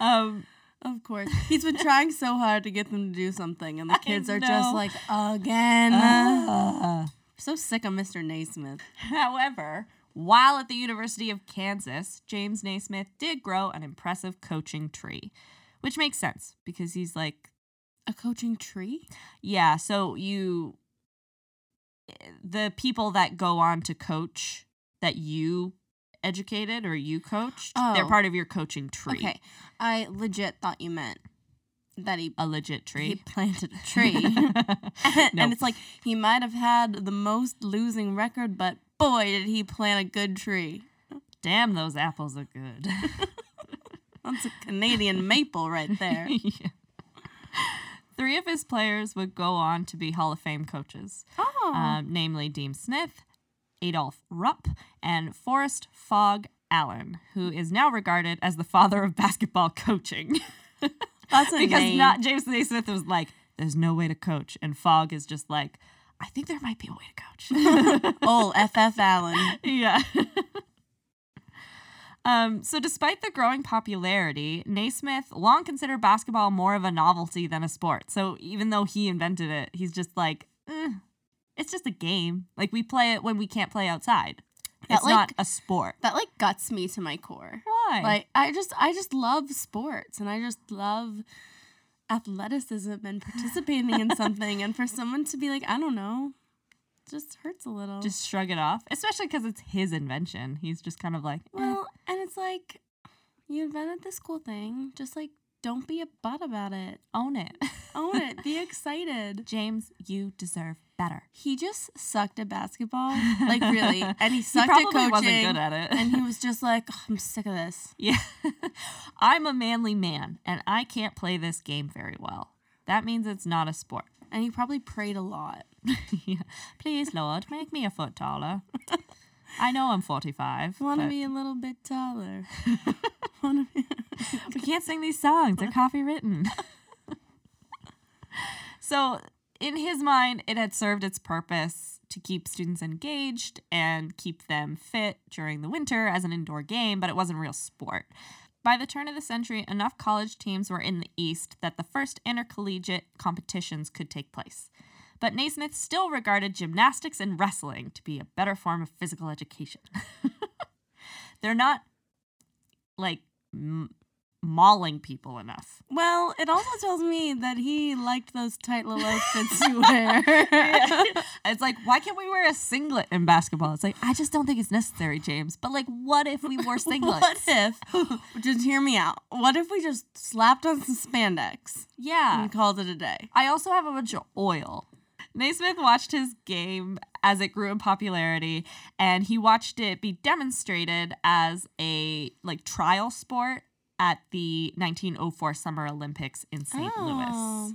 um Of course. He's been trying so hard to get them to do something, and the kids are just like, again. uh, so sick of Mr. Naismith. However, while at the University of Kansas, James Naismith did grow an impressive coaching tree, which makes sense because he's like, A coaching tree? yeah, so you, the people that go on to coach that you educated or you coached, they're Oh. part of your coaching tree. Okay. I legit thought you meant that he A legit tree. he planted a tree. and it's like he might have had the most losing record, but boy did he plant a good tree. Damn, those apples are good. That's a Canadian maple right there. Yeah. Three of his players would go on to be Hall of Fame coaches. Oh. um, namely Dean Smith, Adolph Rupp, and Forrest Phog Allen, who is now regarded as the father of basketball coaching. That's a because name. not James Naismith was like, "There's no way to coach," and Phog is just like, I think there might be a way to coach. oh, FF Allen. yeah. um, so, despite the growing popularity, Naismith long considered basketball more of a novelty than a sport. So, even though he invented it, he's just like, eh, it's just a game. Like, we play it when we can't play outside. That, it's like- not a sport. That like guts me to my core. Why? Like I just I just love sports and I just love athleticism and participating in something and for someone to be like, I don't know, just hurts a little. just shrug it off, especially because it's his invention. He's just kind of like, eh, well, and it's like you invented this cool thing. Just like don't be a butt about it. own it. Own it. Be excited. James, you deserve better. He just sucked at basketball. Like really. And he He sucked probably at coaching. wasn't good at it. and he was just like, "Ugh, I'm sick of this. Yeah. I'm a manly man and I can't play this game very well. That means it's not a sport. And he probably prayed a lot. yeah. Please, Lord, make me a foot taller. I know I'm 45. Want to be a little bit taller. Be- we can't sing these songs. They're copywritten. so, in his mind, it had served its purpose to keep students engaged and keep them fit during the winter as an indoor game, but it wasn't real sport. By the turn of the century, enough college teams were in the East that the first intercollegiate competitions could take place. But Naismith still regarded gymnastics and wrestling to be a better form of physical education. They're not like mauling people enough. well, it also tells me that he liked those tight little outfits you wear. It's like, why can't we wear a singlet in basketball? It's like, I just don't think it's necessary, James. But like, what if we wore singlets? What if? Just hear me out. What if we just slapped on some spandex Yeah. and called it a day? I also have a bunch of oil. Naismith watched his game as it grew in popularity, and he watched it be demonstrated as a like trial sport at the 1904 Summer Olympics in St. Oh. Louis,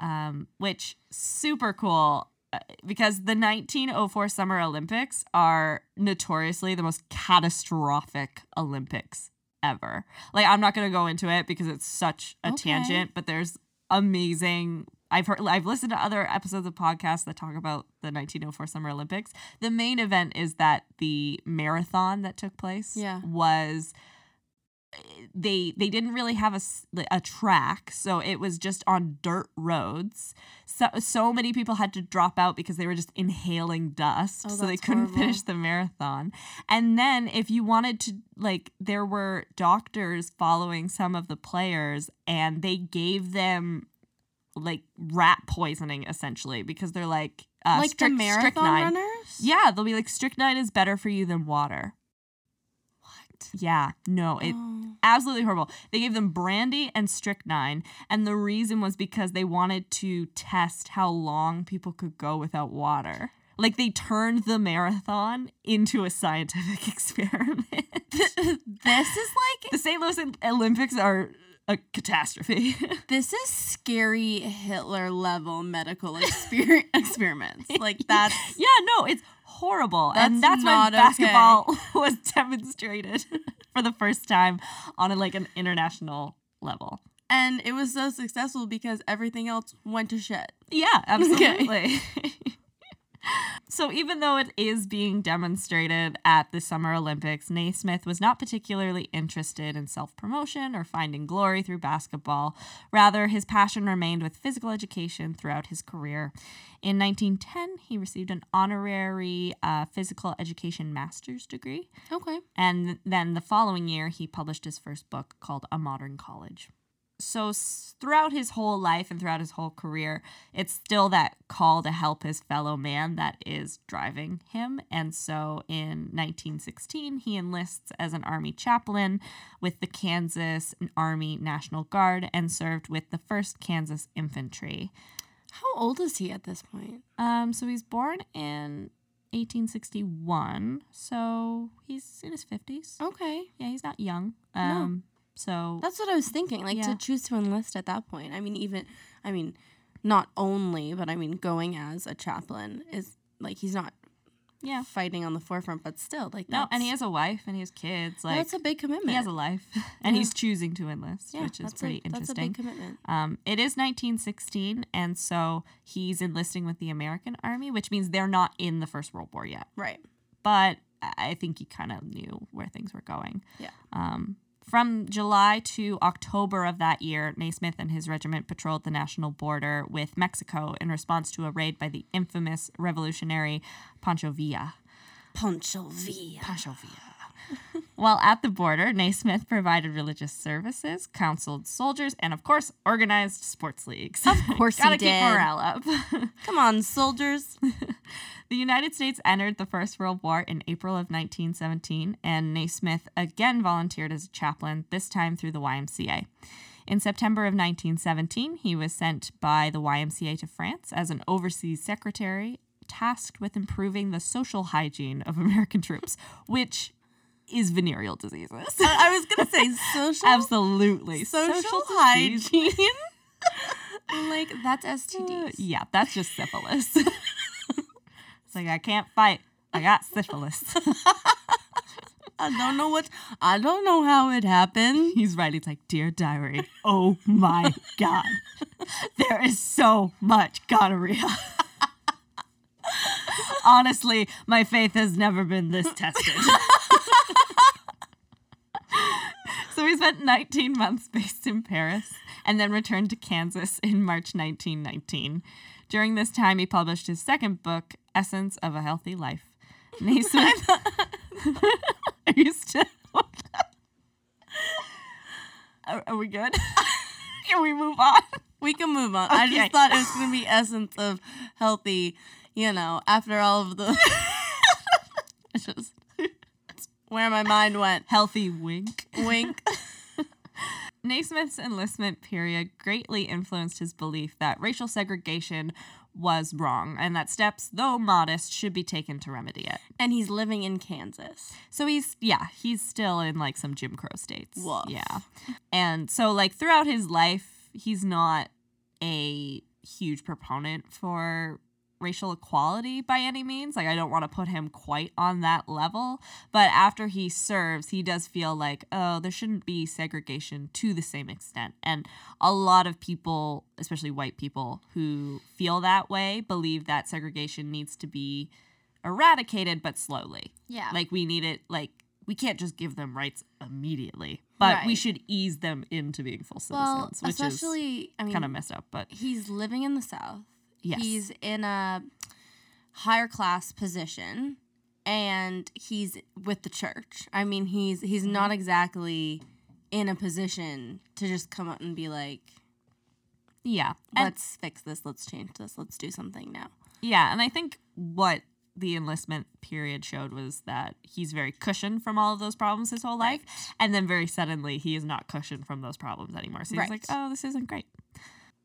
um, which super cool uh, because the 1904 Summer Olympics are notoriously the most catastrophic Olympics ever. Like I'm not going to go into it because it's such a Okay. tangent, but there's amazing I've heard I've listened to other episodes of podcasts that talk about the 1904 Summer Olympics. The main event is that the marathon that took place Yeah. was they they didn't really have a, a track so it was just on dirt roads so so many people had to drop out because they were just inhaling dust Oh, so they couldn't horrible. finish the marathon and then if you wanted to like there were doctors following some of the players and they gave them like rat poisoning essentially because they're like uh, like strict- the marathon strychnine. runners? yeah they'll be like strychnine is better for you than water What? yeah no it Oh. Absolutely horrible. They gave them brandy and strychnine, and the reason was because they wanted to test how long people could go without water. Like they turned the marathon into a scientific experiment. this is like the St. Louis Olympics are a catastrophe. this is scary Hitler level medical exper- experiments. Like that's yeah, no, it's horrible. That's and that's not when okay. basketball was demonstrated for the first time on a, like an international level. and it was so successful because everything else went to shit. Yeah, absolutely. So even though it is being demonstrated at the Summer Olympics, Naismith was not particularly interested in self-promotion or finding glory through basketball. Rather, his passion remained with physical education throughout his career. In 1910, he received an honorary uh, physical education master's degree, Okay. and then the following year, he published his first book called A Modern College. So, throughout his whole life and throughout his whole career, it's still that call to help his fellow man that is driving him. And so, in 1916, he enlists as an Army chaplain with the Kansas Army National Guard and served with the 1st Kansas Infantry. How old is he at this point? Um, so, he's born in 1861. So, he's in his 50s. Okay. Yeah, he's not young. No. So That's what I was thinking. Like Yeah. to choose to enlist at that point. I mean, even, I mean, not only, but I mean, going as a chaplain is like he's not Yeah. fighting on the forefront, but still, like No, and he has a wife and he has kids. Like that's a big commitment. he has a life, and Yeah. he's choosing to enlist, yeah, which is pretty a, That's a interesting. big commitment. Um, it is 1916, and so he's enlisting with the American Army, which means they're not in the First World War yet. Right. But I I think he kind of knew where things were going. Yeah. Um, from July to October of that year, Naismith and his regiment patrolled the national border with Mexico in response to a raid by the infamous revolutionary Pancho Villa. Pancho Villa. Pancho Villa. While at the border, Naismith provided religious services, counseled soldiers, and of course, organized sports leagues. Of course he Gotta keep did. morale up. Come on, soldiers. The United States entered the First World War in April of 1917, and Naismith again volunteered as a chaplain, this time through the YMCA. In September of 1917, he was sent by the YMCA to France as an overseas secretary tasked with improving the social hygiene of American troops, which is venereal diseases. I was gonna say social Absolutely. social, disease. hygiene. like that's Uh, STDs. yeah, that's just syphilis. it's like I can't fight. I got syphilis. I don't know what. I don't know how it happened. He's writing, it's like, Dear Diary, oh my God. There is so much gonorrhea. Honestly, my faith has never been this tested. so he spent 19 months based in Paris and then returned to Kansas in March 1919. During this time, he published his second book, Essence of a Healthy Life. Naismith. Are you still? Are, are we good? Can we move on? We can move on. I just thought it was gonna be essence of healthy. You know, after all of the. it's just where my mind went. Healthy wink. Wink. Naismith's enlistment period greatly influenced his belief that racial segregation was wrong and that steps, though modest, should be taken to remedy it. and he's living in Kansas. So he's, yeah, he's still in like some Jim Crow states. Woof. Yeah. And so, like, throughout his life, he's not a huge proponent for racial equality by any means. Like, I don't want to put him quite on that level. But after he serves, he does feel like, oh, there shouldn't be segregation to the same extent. And a lot of people, especially white people who feel that way, believe that segregation needs to be eradicated, but slowly. Yeah. Like, we need it, like, we can't just give them rights immediately, but we should ease them into being full well, citizens, which is especially I mean, kind of messed up. But he's living in the South. Yes. He's in a higher class position and he's with the church. I mean, he's he's Mm-hmm. not exactly in a position to just come out and be like, yeah, let's fix this, let's change this, let's do something now. yeah, and I think what the enlistment period showed was that he's very cushioned from all of those problems his whole life, and then very suddenly he is not cushioned from those problems anymore. So he's Right. like, oh, this isn't great.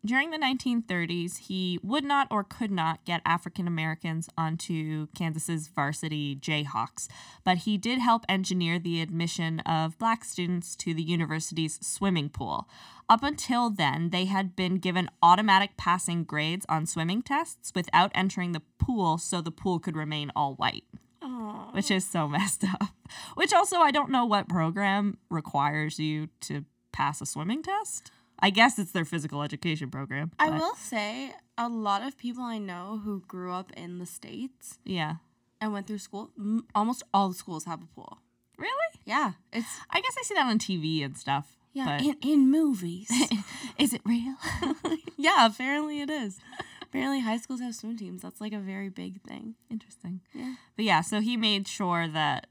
During the 1930s, he would not or could not get African Americans onto Kansas's varsity Jayhawks, but he did help engineer the admission of black students to the university's swimming pool. Up until then, they had been given automatic passing grades on swimming tests without entering the pool so the pool could remain all white, Oh. which is so messed up. Which also, I don't know what program requires you to pass a swimming test. I guess it's their physical education program. I but- will say a lot of people I know who grew up in the states Yeah. and went through school, m- almost all the schools have a pool. Really? Yeah, it's I guess I see that on TV and stuff. yeah in, in movies. is it real? yeah, apparently it is. Apparently high schools have swim teams. That's like a very big thing. Interesting. Yeah. But yeah, so he made sure that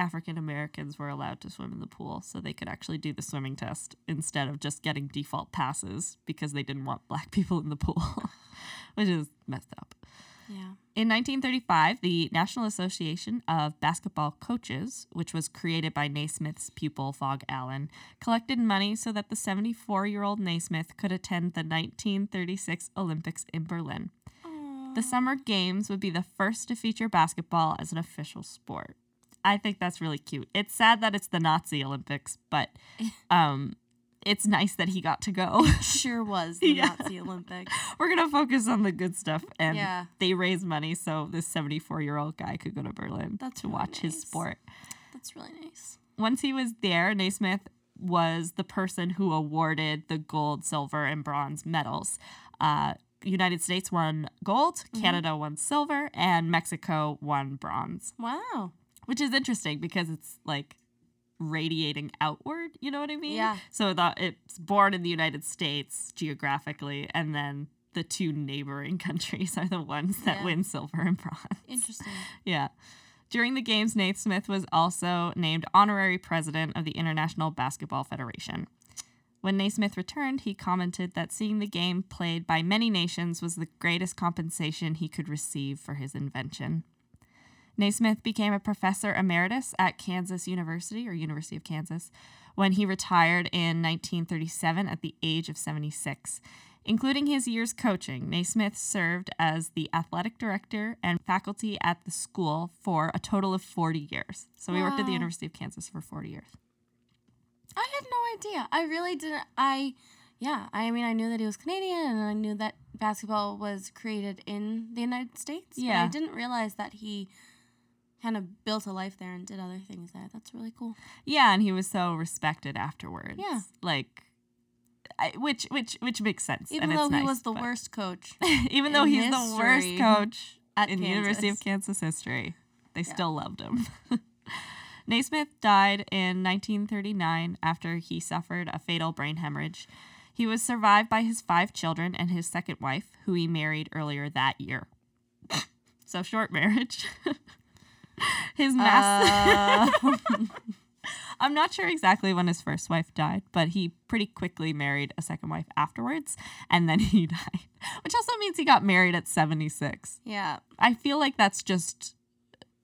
African Americans were allowed to swim in the pool so they could actually do the swimming test instead of just getting default passes because they didn't want black people in the pool, which is messed up. Yeah. In 1935, the National Association of Basketball Coaches, which was created by Naismith's pupil Phog Allen, collected money so that the 74 year old Naismith could attend the 1936 Olympics in Berlin. The Summer Games would be the first to feature basketball as an official sport. I think that's really cute. It's sad that it's the Nazi Olympics, but um, it's nice that he got to go. Sure was the Yeah. Nazi Olympics. We're gonna focus on the good stuff, and Yeah. they raise money so this 74 year old guy could go to Berlin That's to really watch his sport. That's really nice. Once he was there, Naismith was the person who awarded the gold, silver, and bronze medals. Uh, United States won gold, Mm-hmm. Canada won silver, and Mexico won bronze, Wow. Which is interesting because it's like radiating outward. You know what I mean? Yeah. So the, it's born in the United States geographically, and then the two neighboring countries are the ones that Yeah. win silver and bronze. Interesting. Yeah. During the games, Naismith was also named honorary president of the International Basketball Federation. When Naismith returned, he commented that seeing the game played by many nations was the greatest compensation he could receive for his invention. Naismith became a professor emeritus at Kansas University or University of Kansas when he retired in 1937 at the age of 76. Including his years coaching, Naismith served as the athletic director and faculty at the school for a total of 40 years. So he worked at the University of Kansas for 40 years. I had no idea. I really didn't. I, yeah. I mean, I knew that he was Canadian, and I knew that basketball was created in the United States. but I didn't realize that he kind of built a life there and did other things there. That's really cool. Yeah, and he was so respected afterwards. Yeah. Like I, which which which makes sense. Even though he nice, was the worst coach even though he's the worst coach at in University of Kansas. Kansas history, they still loved him. Naismith died in 1939 after he suffered a fatal brain hemorrhage. He was survived by his five children and his second wife, who he married earlier that year. so short marriage. his mass. Uh, I'm not sure exactly when his first wife died, but he pretty quickly married a second wife afterwards, and then he died. Which also means he got married at 76. yeah. I feel like that's just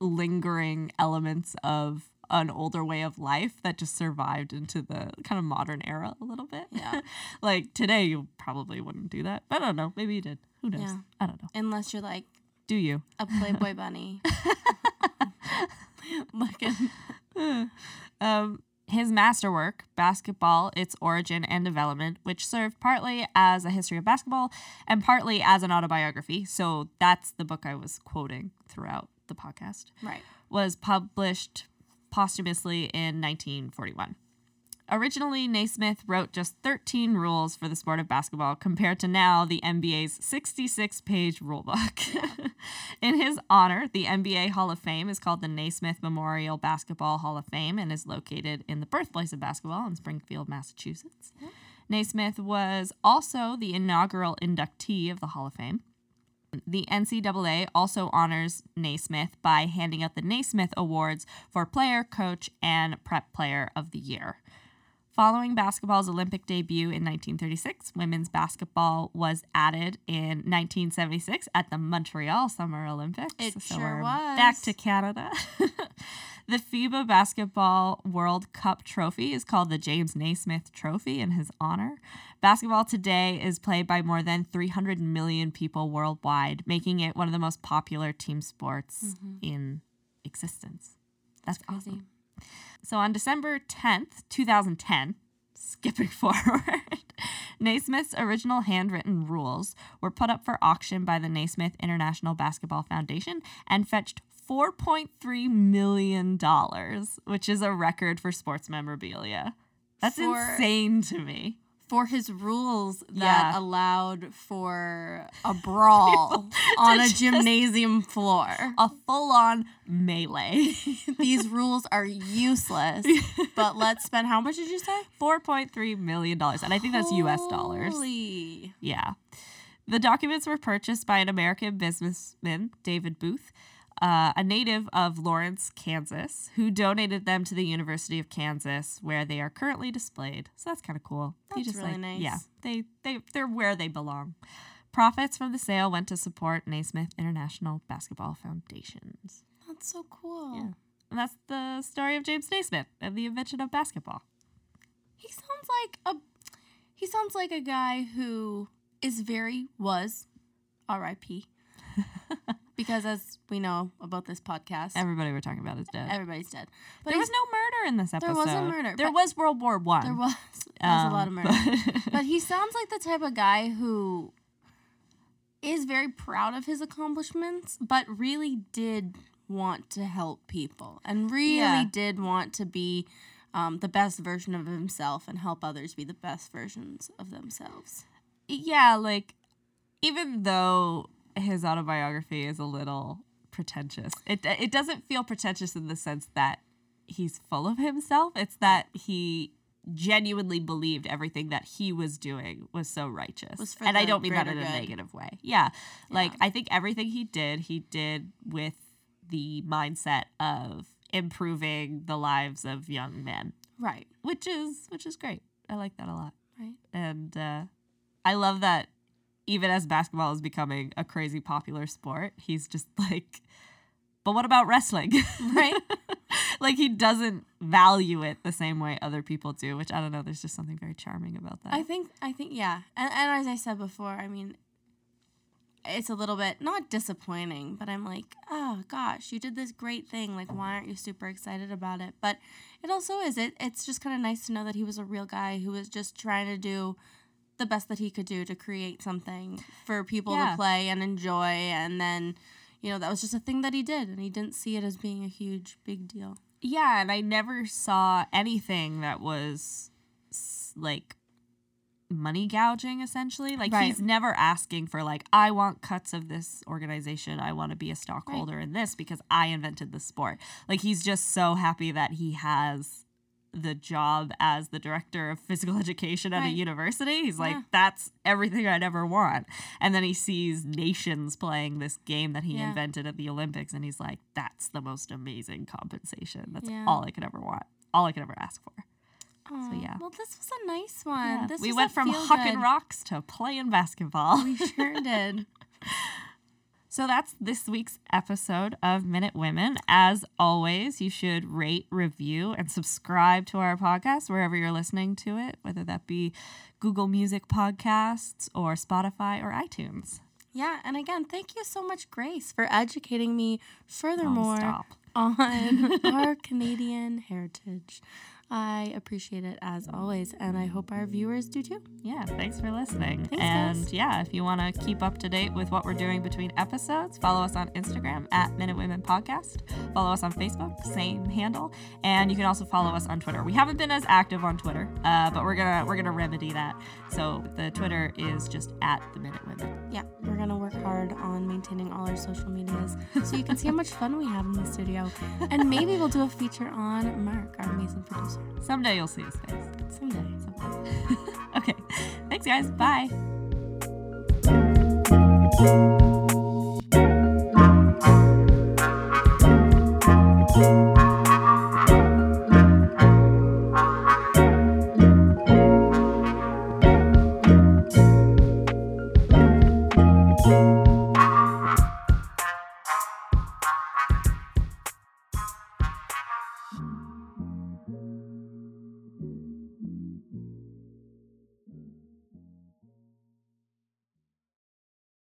lingering elements of an older way of life that just survived into the kind of modern era a little bit. Yeah. like today, you probably wouldn't do that. But I don't know. Maybe you did. Who knows? Yeah. I don't know. Unless you're like Do you? a Playboy bunny. Looking. Um, his masterwork, Basketball, Its Origin and Development, which served partly as a history of basketball and partly as an autobiography. So that's the book I was quoting throughout the podcast. Right. was published posthumously in 1941. Originally, Naismith wrote just 13 rules for the sport of basketball compared to now the NBA's 66 page rulebook. in his honor, the NBA Hall of Fame is called the Naismith Memorial Basketball Hall of Fame and is located in the birthplace of basketball in Springfield, Massachusetts. Naismith was also the inaugural inductee of the Hall of Fame. The NCAA also honors Naismith by handing out the Naismith Awards for Player, Coach, and Prep Player of the Year. Following basketball's Olympic debut in 1936, women's basketball was added in 1976 at the Montreal Summer Olympics. It so sure we're was. Back to Canada. the FIBA Basketball World Cup trophy is called the James Naismith Trophy in his honor. Basketball today is played by more than 300 million people worldwide, making it one of the most popular team sports mm-hmm. in existence. That's, Crazy. awesome. So on December 10th, 2010, skipping forward, Naismith's original handwritten rules were put up for auction by the Naismith International Basketball Foundation and fetched $4.3 million, which is a record for sports memorabilia. That's For- insane to me. For his rules that Yeah. allowed for a brawl on a gymnasium floor. A full on melee. These rules are useless. But let's spend how much did you say? $4.3 million. And I think that's US dollars. Holy. Yeah. The documents were purchased by an American businessman, David Booth, uh, a native of Lawrence, Kansas, who donated them to the University of Kansas, where they are currently displayed. So that's kind of cool. That's really nice. Yeah, they they they're where they belong. Profits from the sale went to support Naismith International Basketball Foundations. That's so cool. Yeah. And that's the story of James Naismith and the invention of basketball. He sounds like a he sounds like a guy who is very was R.I.P. because as we know about this podcast, Everybody we're talking about is dead. everybody's dead. But there was no murder in this episode. There wasn't murder, There was World War One. there was there was a lot of Um, murder. but- but he sounds like the type of guy who is very proud of his accomplishments, but really did want to help people and really Yeah. did want to be um, the best version of himself and help others be the best versions of themselves. yeah, like even though his autobiography is a little pretentious, it it doesn't feel pretentious in the sense that he's full of himself. It's that he genuinely believed everything that he was doing was so righteous. Was and I don't mean that in a good. negative way. Yeah. Like Yeah. I think everything he did, he did with the mindset of improving the lives of young men, Right. which is which is great. I like that a lot Right. and uh, I love that even as basketball is becoming a crazy popular sport, he's just like, but what about wrestling? Right. like he doesn't value it the same way other people do, which I don't know. There's just something very charming about that. I think I think yeah, and and as I said before, I mean, it's a little bit not disappointing, but I'm like, oh gosh, you did this great thing. Like, why aren't you super excited about it? But it also is. It it's just kind of nice to know that he was a real guy who was just trying to do the best that he could do to create something for people Yeah. to play and enjoy, and then. You know, that was just a thing that he did, and he didn't see it as being a huge, big deal. yeah, and I never saw anything that was like money gouging essentially like Right. he's never asking for like i want cuts of this organization i want to be a stockholder in this because i invented the sport like he's just so happy that he has the job as the director of physical education at a university he's like Yeah. that's everything i'd ever want and then he sees nations playing this game that he Yeah. invented at the olympics and he's like that's the most amazing compensation that's Yeah. all i could ever want all i could ever ask for Aw, yeah. Well, this was a nice one. We was went from hucking rocks to playing basketball. We sure did. So that's this week's episode of Minute Women. As always, you should rate, review, and subscribe to our podcast wherever you're listening to it, whether that be Google Music Podcasts or Spotify or iTunes. Yeah, and again, thank you so much, Grace, for educating me oh, furthermore on our Canadian heritage. I appreciate it as always, and I hope our viewers do too. Yeah, thanks for listening. Thanks, and guys. yeah, if you want to keep up to date with what we're doing between episodes, follow us on Instagram at Minute Women Podcast. Follow us on Facebook, same handle, and you can also follow us on Twitter. We haven't been as active on Twitter, uh, but we're gonna we're gonna remedy that. So the Twitter is just at the Minute Women. Yeah, we're gonna work hard on maintaining all our social medias so you can see how much fun we have in the studio. And maybe we'll do a feature on Mark, our amazing producer. Someday you'll see his face. Someday. Okay, thanks guys. Bye.